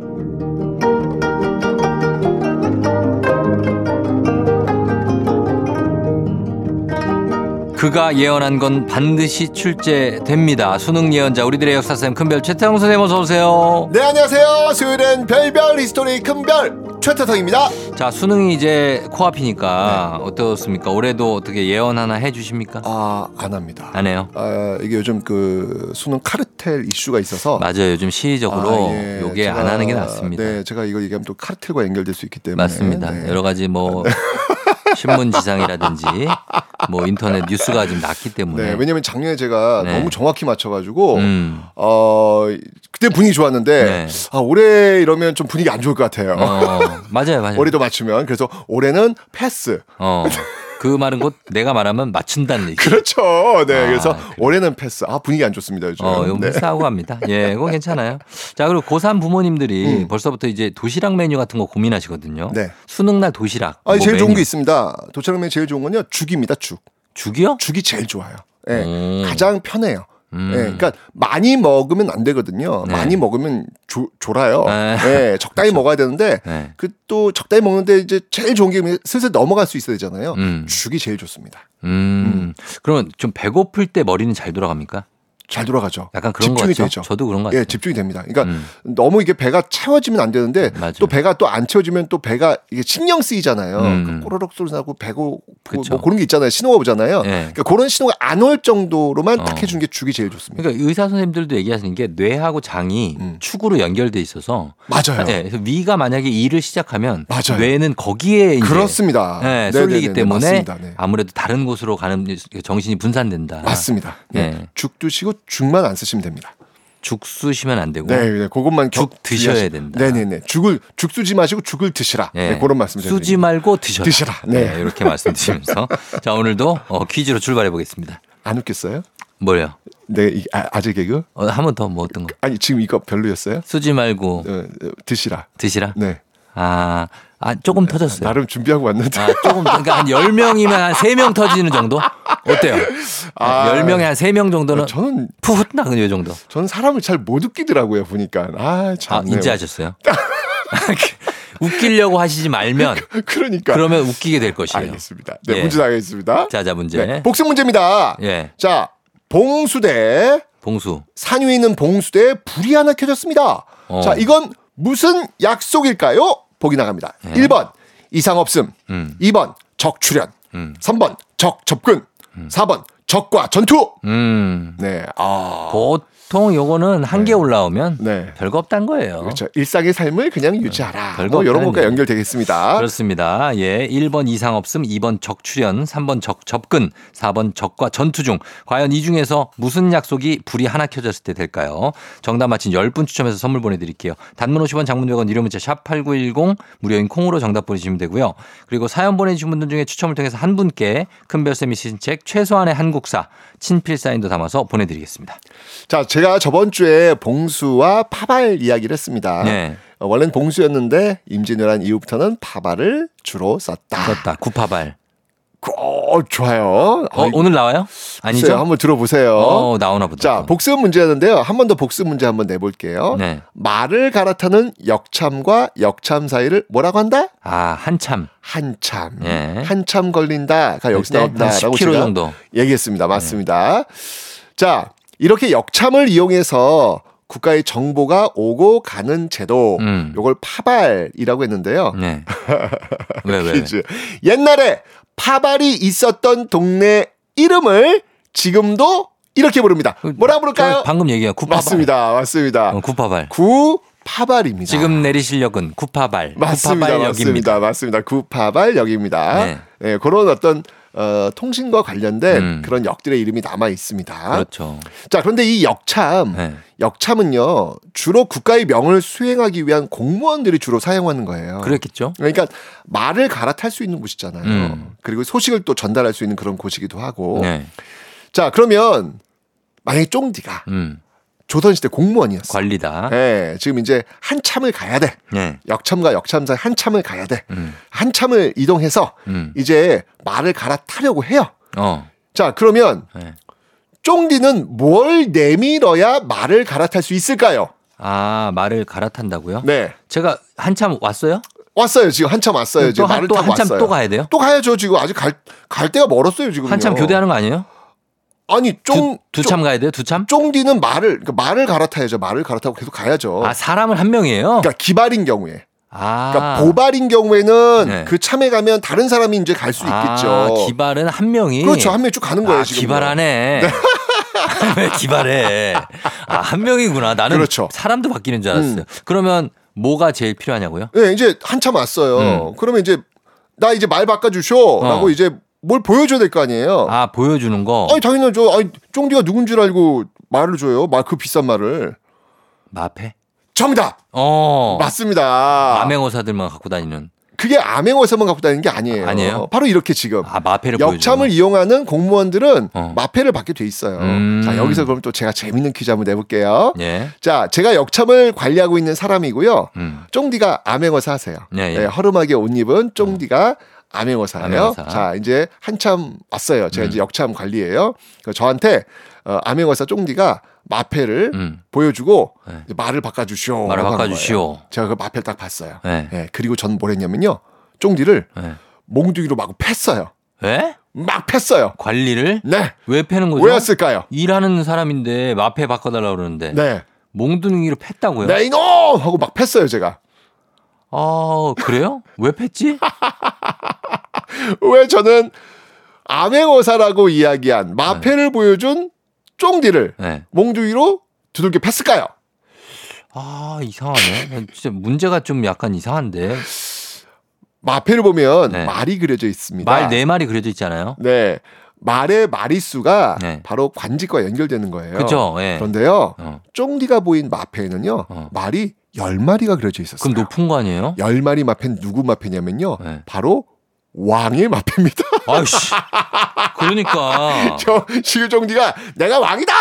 그가 예언한 건 반드시 출제됩니다. 수능 예언자 우리들의 역사쌤 큰별 최태성 선생님 어서 오세요. 네 안녕하세요 수요일엔 별별 히스토리 큰별 최태성입니다 자, 수능이 이제 코앞이니까 어떻습니까? 올해도 어떻게 예언 하나 해 주십니까? 아안 합니다 안 해요. 아, 이게 요즘 그 수능 카르텔 이슈가 있어서 맞아요. 요즘 시기적으로 아, 예. 요게 제가- 안 하는 게 낫습니다. 네 제가 이거 얘기하면 또 카르텔과 연결될 수 있기 때문에 맞습니다. 네. 여러 가지 뭐 신문 지상이라든지 뭐 인터넷 뉴스가 좀 났기 때문에 네, 왜냐면 작년에 제가 네. 너무 정확히 맞춰가지고 음. 어 그때 분위기 좋았는데 네. 아 올해 이러면 좀 분위기 안 좋을 것 같아요. 어, 맞아요, 맞아요. 올해도 맞추면 그래서 올해는 패스. 어. 그 말은 곧 내가 말하면 맞춘다는 얘기. 그렇죠. 네, 아, 그래서 올해는 패스. 아 분위기 안 좋습니다 요즘. 어, 이거 네. 패스하고 갑니다. 예, 그거 괜찮아요. 자, 그리고 고3 부모님들이 음. 벌써부터 이제 도시락 메뉴 같은 거 고민하시거든요. 네. 수능날 도시락. 아, 뭐 제일 좋은 메뉴. 게 있습니다. 도착하면 제일 좋은 건요 죽입니다 죽. 죽이요? 죽이 제일 좋아요. 예, 음. 가장 편해요. 음. 예, 그러니까 많이 먹으면 안 되거든요. 네. 많이 먹으면 조, 졸아요. 네. 예, 적당히 먹어야 되는데 네. 그또 적당히 먹는데 이제 제일 좋은 게 슬슬 넘어갈 수 있어야 되잖아요. 음. 죽이 제일 좋습니다. 음. 그러면 좀 배고플 때 머리는 잘 돌아갑니까? 잘 돌아가죠. 약간 그런 거 집중이? 되죠. 저도 그런 거 같아요. 예, 집중이 됩니다. 그러니까 음. 너무 이게 배가 채워지면 안 되는데 맞아요. 또 배가 또 안 채워지면 또 배가 이게 신경 쓰이잖아요. 음. 그 꼬르륵 소리 나고 배고 그쵸. 뭐 그런 게 있잖아요. 신호가 오잖아요. 예. 그러니까 그런 신호가 안 올 정도로만 어. 딱 해주는 게 죽이 제일 좋습니다. 그러니까 의사 선생님들도 얘기하시는 게 뇌하고 장이 음. 축으로 연결돼 있어서 맞아요. 예, 그래서 위가 만약에 일을 시작하면 맞아요. 뇌는 거기에 이제 그렇습니다. 예, 네네네네, 쏠리기 때문에 맞습니다. 네. 아무래도 다른 곳으로 가는 정신이 분산된다. 맞습니다. 네. 예. 죽 드시고 죽만 안 쓰시면 됩니다. 죽 쑤시면 안 되고 네, 네, 그것만 죽 격- 드셔야 주의하시- 된다. 네 네 네. 죽을 죽 쓰지 마시고 죽을 드시라. 예. 네, 그런 말씀 드립니다. 쑤지 말고 드셔라. 드시라. 네. 이렇게 말씀드리면서 자 오늘도 어, 퀴즈로 출발해 보겠습니다. 안 웃겠어요? 뭐요? 네, 이 아, 아재 개그? 어, 한번 더 뭐 어떤 거? 아니 지금 이거 별로였어요? 쑤지 말고 어, 어, 드시라. 드시라. 네. 아, 아 조금 터졌어요. 나름 준비하고 왔는데. 아, 조금 그러니까 한 10명이면 한 3명 터지는 정도? 어때요? 아. 10명에 한 3명 정도는 저는 푸훗 나는 요 정도. 저는 사람을 잘 못 웃기더라고요 보니까. 아, 아, 참. 네. 인지하셨어요? 웃기려고 하시지 말면 그러니까. 그러면 웃기게 될 것이에요. 알겠습니다. 네, 예. 문제 나가겠습니다. 자, 자 문제. 네, 복습 문제입니다. 예. 자, 봉수대 봉수. 산 위에 있는 봉수대에 불이 하나 켜졌습니다. 어. 자, 이건 무슨 약속일까요? 보기 나갑니다. 예. 1번 이상 없음. 음. 2번 적출현. 음. 3번 적 접근. 4번 적과 전투. 음. 네. 아. 보통 요거는 한 개 올라오면 네. 별거 없단 거예요. 그렇죠. 일상의 삶을 그냥 유지하라. 별거 뭐 이런 것과. 연결되겠습니다. 그렇습니다. 예. 1번 이상 없음, 2번 적출현, 3번 적 접근, 4번 적과 전투 중. 과연 이 중에서 무슨 약속이 불이 하나 켜졌을 때 될까요? 정답 맞힌 10분 추첨해서 선물 보내 드릴게요. 단문 50원, 장문 100원, 유료 문자 샵 8910, 무료인 콩으로 정답 보내주시면 되고요. 그리고 사연 보내주신 분들 중에 추첨을 통해서 한 분께 큰별쌤이 쓰신 책 최소한의 한국사 친필 사인도 담아서 보내드리겠습니다. 자, 제가 저번 주에 봉수와 파발 이야기를 했습니다. 네. 어, 원래는 봉수였는데 임진왜란 이후부터는 파발을 주로 썼다. 썼다. 구파발. 어, 좋아요. 어, 오늘 나와요? 아니죠? 글쎄요, 한번 들어보세요. 어, 나오나 보다. 자, 복습 문제였는데요. 한 번 더 복습 문제 한번 내볼게요. 네. 말을 갈아타는 역참과 역참 사이를 뭐라고 한다? 아, 한참. 한참. 예. 한참 걸린다가 여기서 10km 제가 정도. 네. 얘기했습니다. 맞습니다. 자, 이렇게 역참을 이용해서 국가의 정보가 오고 가는 제도, 음. 요걸 파발이라고 했는데요. 네. 왜, 왜? 퀴즈. 옛날에 파발이 있었던 동네 이름을 지금도 이렇게 부릅니다. 뭐라 부를까요? 저 방금 얘기한 구파발. 맞습니다. 맞습니다. 어, 구파발. 구 파발입니다. 지금 내리실 역은 구파발. 맞습니다. 구파발역입니다. 맞습니다. 맞습니다. 구파발역입니다. 네. 예, 그런 어떤 어, 통신과 관련된 음. 그런 역들의 이름이 남아 있습니다. 그렇죠. 자, 그런데 이 역참, 네. 역참은요, 주로 국가의 명을 수행하기 위한 공무원들이 주로 사용하는 거예요. 그랬겠죠. 그러니까 말을 갈아탈 수 있는 곳이잖아요. 음. 그리고 소식을 또 전달할 수 있는 그런 곳이기도 하고. 네. 자, 그러면 만약에 쫑디가 음. 조선시대 공무원이었어. 관리다. 네, 지금 이제 한참을 가야 돼. 네. 역참과 역참 사이 한참을 가야 돼. 음. 한참을 이동해서 음. 이제 말을 갈아타려고 해요. 어. 자, 그러면 네. 쫑디는 뭘 내밀어야 말을 갈아탈 수 있을까요? 아, 말을 갈아탄다고요? 네. 제가 한참 왔어요? 왔어요. 지금 한참 왔어요. 또, 지금 한, 말을 또 타고 한참 왔어요. 또 가야 돼요? 또 가야죠. 지금 아직 갈, 갈 데가 멀었어요. 지금. 한참 교대하는 거 아니에요? 아니, 쫑, 두참 가야 돼요? 두 참? 쫑디는 말을, 그러니까 말을 갈아타야죠. 말을 갈아타고 계속 가야죠. 아, 사람을 한 명이에요? 그러니까 기발인 경우에. 아. 그러니까 보발인 경우에는 네. 그 참에 가면 다른 사람이 이제 갈수 아, 있겠죠. 기발은 한 명이. 그렇죠. 한 명이 쭉 가는 거예요, 아, 지금. 기발하네. 왜 기발해? 아, 한 명이구나. 나는 그렇죠. 사람도 바뀌는 줄 알았어요. 음. 그러면 뭐가 제일 필요하냐고요? 네, 이제 한참 왔어요. 음. 그러면 이제 나 이제 말 바꿔주쇼 라고 어. 이제 뭘 보여줘야 될 거 아니에요. 아, 보여주는 거. 아니 당연하죠. 아니 쫑디가 누군 줄 알고 말을 줘요. 말 그 비싼 말을. 마패? 정답 어. 맞습니다. 암행어사들만 갖고 다니는. 그게 암행어사만 갖고 다니는 게 아니에요. 아니에요? 바로 이렇게 지금 아, 마패를 역참을 보여주는 이용하는 공무원들은 어. 마패를 받게 돼 있어요. 음. 자 여기서 그럼 또 제가 재밌는 퀴즈 한번 내볼게요. 거. 예. 자 제가 역참을 관리하고 있는 사람이고요. 음. 쫑디가 암행어사 하세요. 예, 예. 네, 허름하게 옷 입은 쫑디가 암행어사예요. 암행어사. 자 이제 한참 왔어요. 제가 음. 이제 역참 관리예요. 저한테 어, 암행어사 쫑디가 마패를 음. 보여주고 네. 말을 바꿔주시오. 말을 바꿔주시오. 제가 그 마패를 딱 봤어요. 네. 예, 그리고 전 뭘 했냐면요. 쫑디를 네. 몽둥이로 마구 팼어요. 왜? 막 팼어요. 관리를? 네. 왜 패는 거죠? 왜였을까요? 일하는 사람인데 마패 바꿔달라고 그러는데. 네. 몽둥이로 팼다고요? 네, 이놈! 하고 막 팼어요, 제가. 아, 그래요? 왜 팼지? 왜 저는 암행어사라고 이야기한 마패를 보여준 쫑디를 네. 몽둥이로 두들겨 팼을까요? 아, 이상하네. 진짜 문제가 좀 약간 이상한데. 마패를 보면 네. 말이 그려져 있습니다. 말 네 마리 그려져 있잖아요. 네. 말의 마리수가 네. 바로 관직과 연결되는 거예요. 그죠? 예. 그런데요. 어. 쫑디가 보인 마패에는요. 어. 말이 10마리가 그려져 있었어요. 그럼 높은 거 아니에요? 10마리 마패는 누구 마패냐면요. 네. 바로 왕의 마패입니다. 아이씨. 그러니까. 저 시우정디가 내가 왕이다!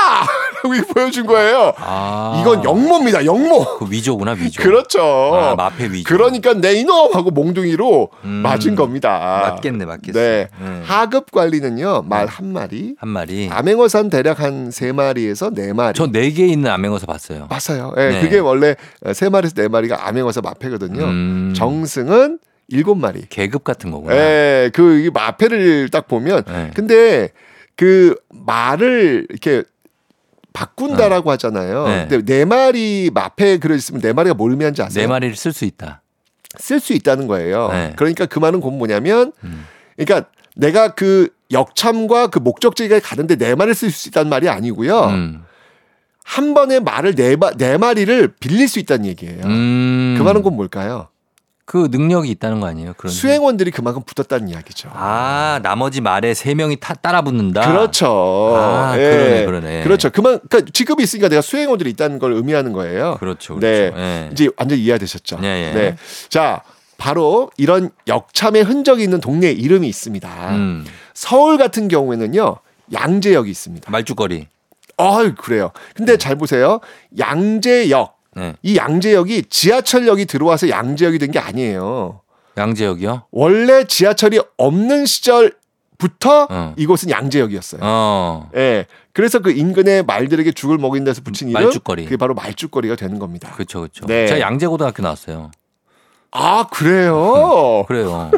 라고 보여준 거예요. 아. 이건 영모입니다. 영모. 그 위조구나, 위조. 그렇죠. 아, 마패 위조. 그러니까 내 이놈 하고 몽둥이로 음. 맞은 겁니다. 맞겠네, 맞겠어. 네. 네. 하급 관리는요. 말 한 마리. 한 마리. 암행어산 대략 한 세 마리에서 네 마리. 저 네 개 있는 암행어사 봤어요. 맞아요. 예, 네. 그게 원래 세 마리에서 네 마리가 암행어사 마패거든요. 음. 정승은 일곱 마리. 계급 같은 거구나. 예, 그이 마패를 딱 보면 네. 근데 그 말을 이렇게 바꾼다라고 하잖아요. 네. 근데 네 마리 마패 그려 있으면 네 마리가 뭘 의미하는지 아세요? 네 마리를 쓸 수 있다. 쓸 수 있다는 거예요. 네. 그러니까 그 말은 곧 뭐냐면 음. 그러니까 내가 그 역참과 그 목적지에 가는데 네 마리를 쓸 수 있다는 말이 아니고요. 음. 한 번에 말을 네, 마, 네 마리를 빌릴 수 있다는 얘기예요. 음. 그 말은 곧 뭘까요? 그 능력이 있다는 거 아니에요? 그런 수행원들이 그만큼 붙었다는 이야기죠. 아 나머지 말에 세 명이 타, 따라 붙는다. 그렇죠. 아, 예. 그러네, 그러네. 그렇죠. 그만, 그러니까 직급이 있으니까 내가 수행원들이 있다는 걸 의미하는 거예요. 그렇죠. 네. 그렇죠. 예. 이제 완전 히 이해되셨죠. 예, 예. 네. 자, 바로 이런 역참의 흔적이 있는 동네 이름이 있습니다. 음. 서울 같은 경우에는요, 양재역이 있습니다. 말죽거리. 아, 그래요. 근데 잘 보세요. 양재역. 네. 이 양재역이 지하철역이 들어와서 양재역이 된 게 아니에요. 양재역이요? 원래 지하철이 없는 시절부터 어. 이곳은 양재역이었어요. 어. 예. 그래서 그 인근의 말들에게 죽을 먹인 데서 붙인 이름 말죽거리. 그게 바로 말죽거리가 되는 겁니다. 그렇죠, 그렇죠. 네. 제가 양재고등학교 나왔어요. 아, 그래요? 그래요.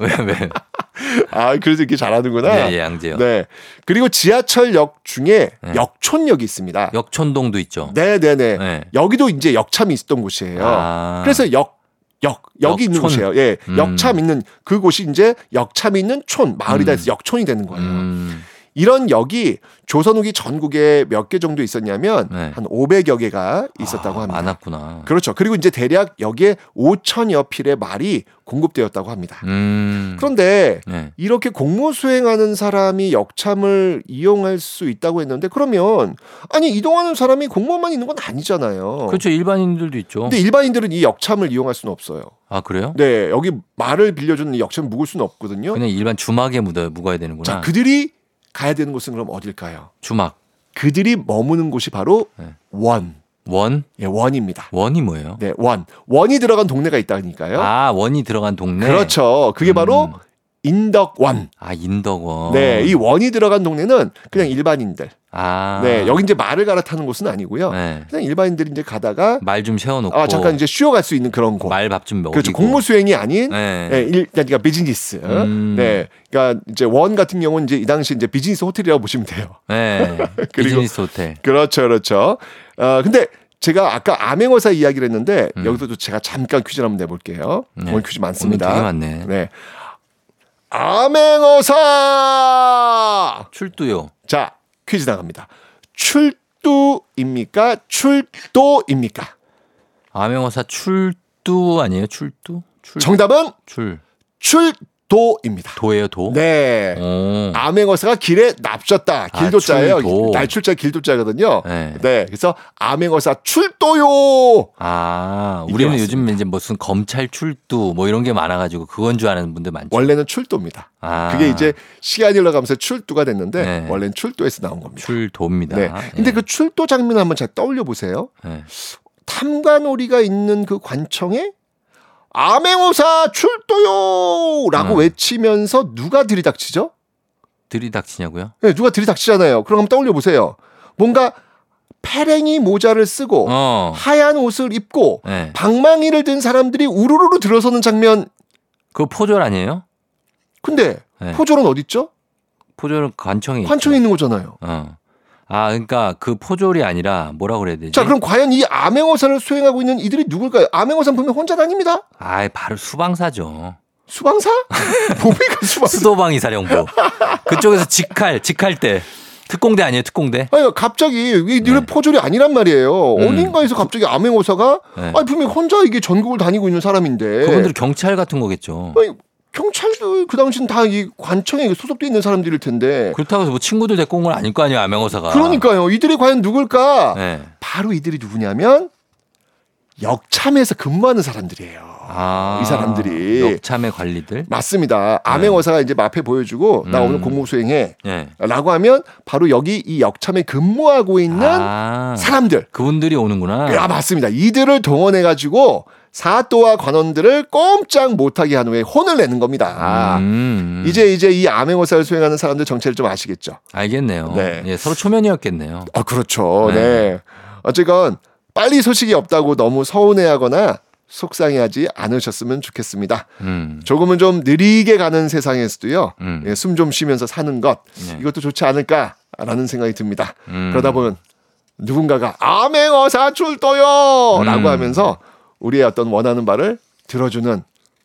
왜 왜? 아, 그래서 이렇게 잘하는구나. 네, 예, 양재역. 네. 그리고 지하철역 중에 네. 역촌역이 있습니다. 역촌동도 있죠. 네, 네, 네. 네. 여기도 이제 역참이 있었던 곳이에요. 아. 그래서 역, 역, 역이 있는. 곳이에요. 예. 음. 역참 있는 그곳이 이제 역참이 있는 촌, 마을이다 해서 역촌이 되는 거예요. 음. 이런 역이 조선 후기 전국에 몇 개 정도 있었냐면 네. 한 500여 개가 있었다고 아, 합니다. 많았구나. 그렇죠. 그리고 이제 대략 여기에 5천여 필의 말이 공급되었다고 합니다. 음. 그런데 네. 이렇게 공무 수행하는 사람이 역참을 이용할 수 있다고 했는데 그러면 아니 이동하는 사람이 공무원만 있는 건 아니잖아요. 그렇죠. 일반인들도 있죠. 근데 일반인들은 이 역참을 이용할 수는 없어요. 아, 그래요? 네, 여기 말을 빌려주는 이 역참을 묵을 수는 없거든요. 그냥 일반 주막에 묵어요. 묵어야 되는구나. 자, 그들이 가야 되는 곳은 그럼 어딜까요? 주막. 그들이 머무는 곳이 바로 네. 원. 원? 예, 원입니다. 원이 뭐예요? 네, 원. 원이 들어간 동네가 있다니까요. 아, 원이 들어간 동네. 그렇죠. 그게 바로 음. 인덕원. 아, 인덕원. 네, 이 원이 들어간 동네는 그냥 일반인들. 아. 네, 여기 이제 말을 갈아타는 곳은 아니고요. 네. 그냥 일반인들이 이제 가다가 말 좀 세워놓고. 아, 잠깐 이제 쉬어갈 수 있는 그런 곳. 말 밥 좀 먹이고. 그렇죠. 공무 수행이 아닌 네. 네, 일, 그러니까 비즈니스. 음. 네. 그러니까 이제 원 같은 경우는 이제 이 당시 이제 비즈니스 호텔이라고 보시면 돼요. 네. 그리고- 비즈니스 호텔. 그렇죠. 그렇죠. 어, 근데 제가 아까 암행어사 이야기를 했는데 음. 여기서도 제가 잠깐 퀴즈를 한번 내볼게요. 네. 오늘 퀴즈 많습니다. 오늘 되게 많네. 네. 암행어사! 출두요. 자, 퀴즈 나갑니다. 출두입니까? 출도입니까? 암행어사 출두 아니에요? 출두? 출. 정답은 출. 출도입니다. 도예요, 도? 네. 오. 암행어사가 길에 납셨다. 아, 길도자예요. 출도. 날출자 길도자거든요. 네. 네. 그래서 암행어사 출도요. 아, 우리는. 요즘 이제 무슨 검찰 출두 뭐 이런 게 많아가지고 그건 줄 아는 분들 많죠. 원래는 출도입니다. 아, 그게 이제 시간이 흘러가면서 출두가 됐는데 네. 원래는 출도에서 나온 겁니다. 출도입니다. 네. 근데 그 출도 장면 한번 잘 떠올려 보세요. 네. 탐관오리가 있는 그 관청에 암행어사 출도요 라고 음. 외치면서 누가 들이닥치죠? 들이닥치냐고요? 네, 누가 들이닥치잖아요. 그럼 한번 떠올려 보세요. 뭔가 패랭이 모자를 쓰고 어. 하얀 옷을 입고 네. 방망이를 든 사람들이 우르르르 들어서는 장면. 그 포졸 아니에요? 근데 네. 포졸은 어디 있죠? 포졸은 관청에 관청에 있죠. 있는 거잖아요. 어. 아, 그러니까 그 포졸이 아니라 뭐라 그래야 되지? 자, 그럼 과연 이 암행어사를 수행하고 있는 이들이 누굴까요? 암행어사는 분명 혼자 다닙니다. 아, 바로 수방사죠. 수방사? 뭡니까 수방사? 수도방위 사령부. 그쪽에서 직할, 직할 때 특공대 아니에요, 특공대? 아니 갑자기 이들의 네. 포졸이 아니란 말이에요. 음. 어딘가에서 갑자기 암행어사가 네. 아니 분명 히 혼자 이게 전국을 다니고 있는 사람인데. 그분들 경찰 같은 거겠죠. 아니, 경찰도 그 당시는 다 이 관청에 소속돼 있는 사람들일 텐데. 그렇다고 해서 뭐 친구들 데리고 온 건 아닐 거 아니에요, 암행어사가. 그러니까요. 이들이 과연 누굴까? 네. 바로 이들이 누구냐면 역참에서 근무하는 사람들이에요. 아, 이 사람들이. 역참의 관리들. 맞습니다. 암행어사가 이제 앞에 보여주고 나 음. 오늘 공무 수행해. 예. 라고 하면 바로 여기 이 역참에 근무하고 있는 아, 사람들. 그분들이 오는구나. 아, 맞습니다. 이들을 동원해 가지고 사또와 관원들을 꼼짝 못하게 한 후에 혼을 내는 겁니다. 음, 이제 이제 이 암행어사를 수행하는 사람들 정체를 좀 아시겠죠? 알겠네요. 네. 예, 서로 초면이었겠네요. 아 그렇죠. 네. 네. 어쨌건 빨리 소식이 없다고 너무 서운해하거나 속상해하지 않으셨으면 좋겠습니다. 음, 조금은 좀 느리게 가는 세상에서도요. 음. 예, 숨좀 쉬면서 사는 것 네. 이것도 좋지 않을까라는 생각이 듭니다. 음. 그러다 보면 누군가가 암행어사 출도요라고 음. 하면서 우리의 어떤 원하는 바를 들어주는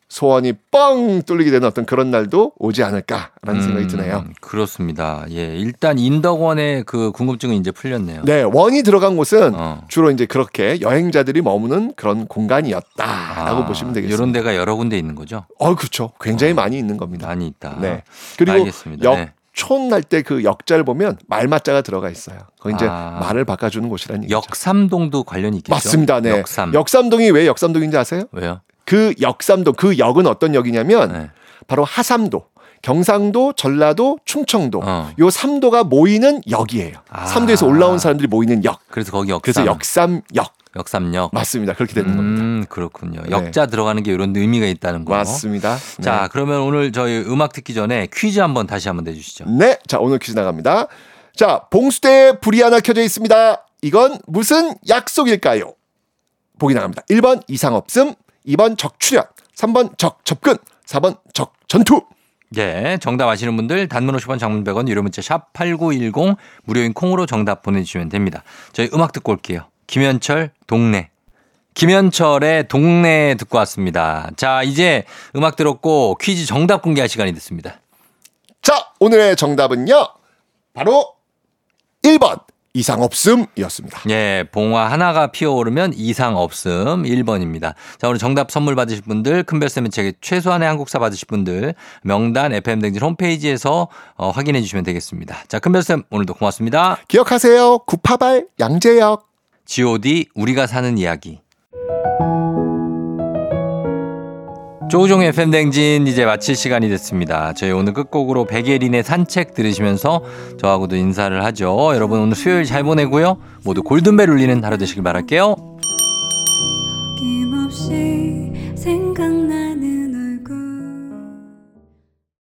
소원이 뻥 뚫리게 되는 어떤 그런 날도 오지 않을까라는 생각이 드네요. 음, 그렇습니다. 예, 일단 인덕원의 그 궁금증은 이제 풀렸네요. 네, 원이 들어간 곳은 어. 주로 이제 그렇게 여행자들이 머무는 그런 공간이었다라고 보시면 되겠습니다. 이런 데가 여러 군데 있는 거죠? 어, 그렇죠. 굉장히 많이 있는 겁니다. 많이 있다. 네. 그리고 알겠습니다. 네. 역촌 날 때 그 역자를 보면 말맞자가 들어가 있어요. 거기 이제 아. 말을 바꿔주는 곳이라는 얘기죠. 역삼동도 관련이 있겠죠? 맞습니다. 네. 역삼. 역삼동이 왜 역삼동인지 아세요? 왜요? 그 역삼동 그 역은 어떤 역이냐면 네. 바로 하삼도, 경상도, 전라도, 충청도 어. 요 삼도가 모이는 역이에요. 아. 삼도에서 올라온 사람들이 모이는 역. 그래서 거기 역삼. 그래서 역삼역 역삼역. 맞습니다. 그렇게 되는 겁니다. 음, 그렇군요. 네. 역자 들어가는 게 이런 의미가 있다는 거. 맞습니다. 자, 네. 그러면 오늘 저희 음악 듣기 전에 퀴즈 한번 다시 한번 내주시죠. 네. 자, 오늘 퀴즈 나갑니다. 자, 봉수대에 불이 하나 켜져 있습니다. 이건 무슨 약속일까요? 보기 나갑니다. 1번 이상 없음, 2번 적출연, 3번 적 접근, 4번 적 전투. 예, 정답 아시는 분들 단문 50원 장문 100원 유료 문자 샵 8910 무료인 콩으로 정답 보내주시면 됩니다. 저희 음악 듣고 올게요. 김현철 동네. 김현철의 동네 듣고 왔습니다. 자, 이제 음악 들었고 퀴즈 정답 공개할 시간이 됐습니다. 자, 오늘의 정답은요. 바로 1번 이상 없음이었습니다. 예, 봉화 하나가 피어오르면 이상 없음 1번입니다. 자, 오늘 정답 선물 받으실 분들, 큰별쌤의 책에 최소한의 한국사 받으실 분들, 명단 FM댕진 홈페이지에서 어, 확인해 주시면 되겠습니다. 자, 큰별쌤 오늘도 고맙습니다. 기억하세요. 구파발 양재역. GOD 우리가 사는 이야기. 조우종의 팬댕진 이제 마칠 시간이 됐습니다. 저희 오늘 끝곡으로 백예린의 산책 들으시면서 저하고도 인사를 하죠. 여러분 오늘 수요일 잘 보내고요. 모두 골든벨 울리는 하루 되시길 바랄게요.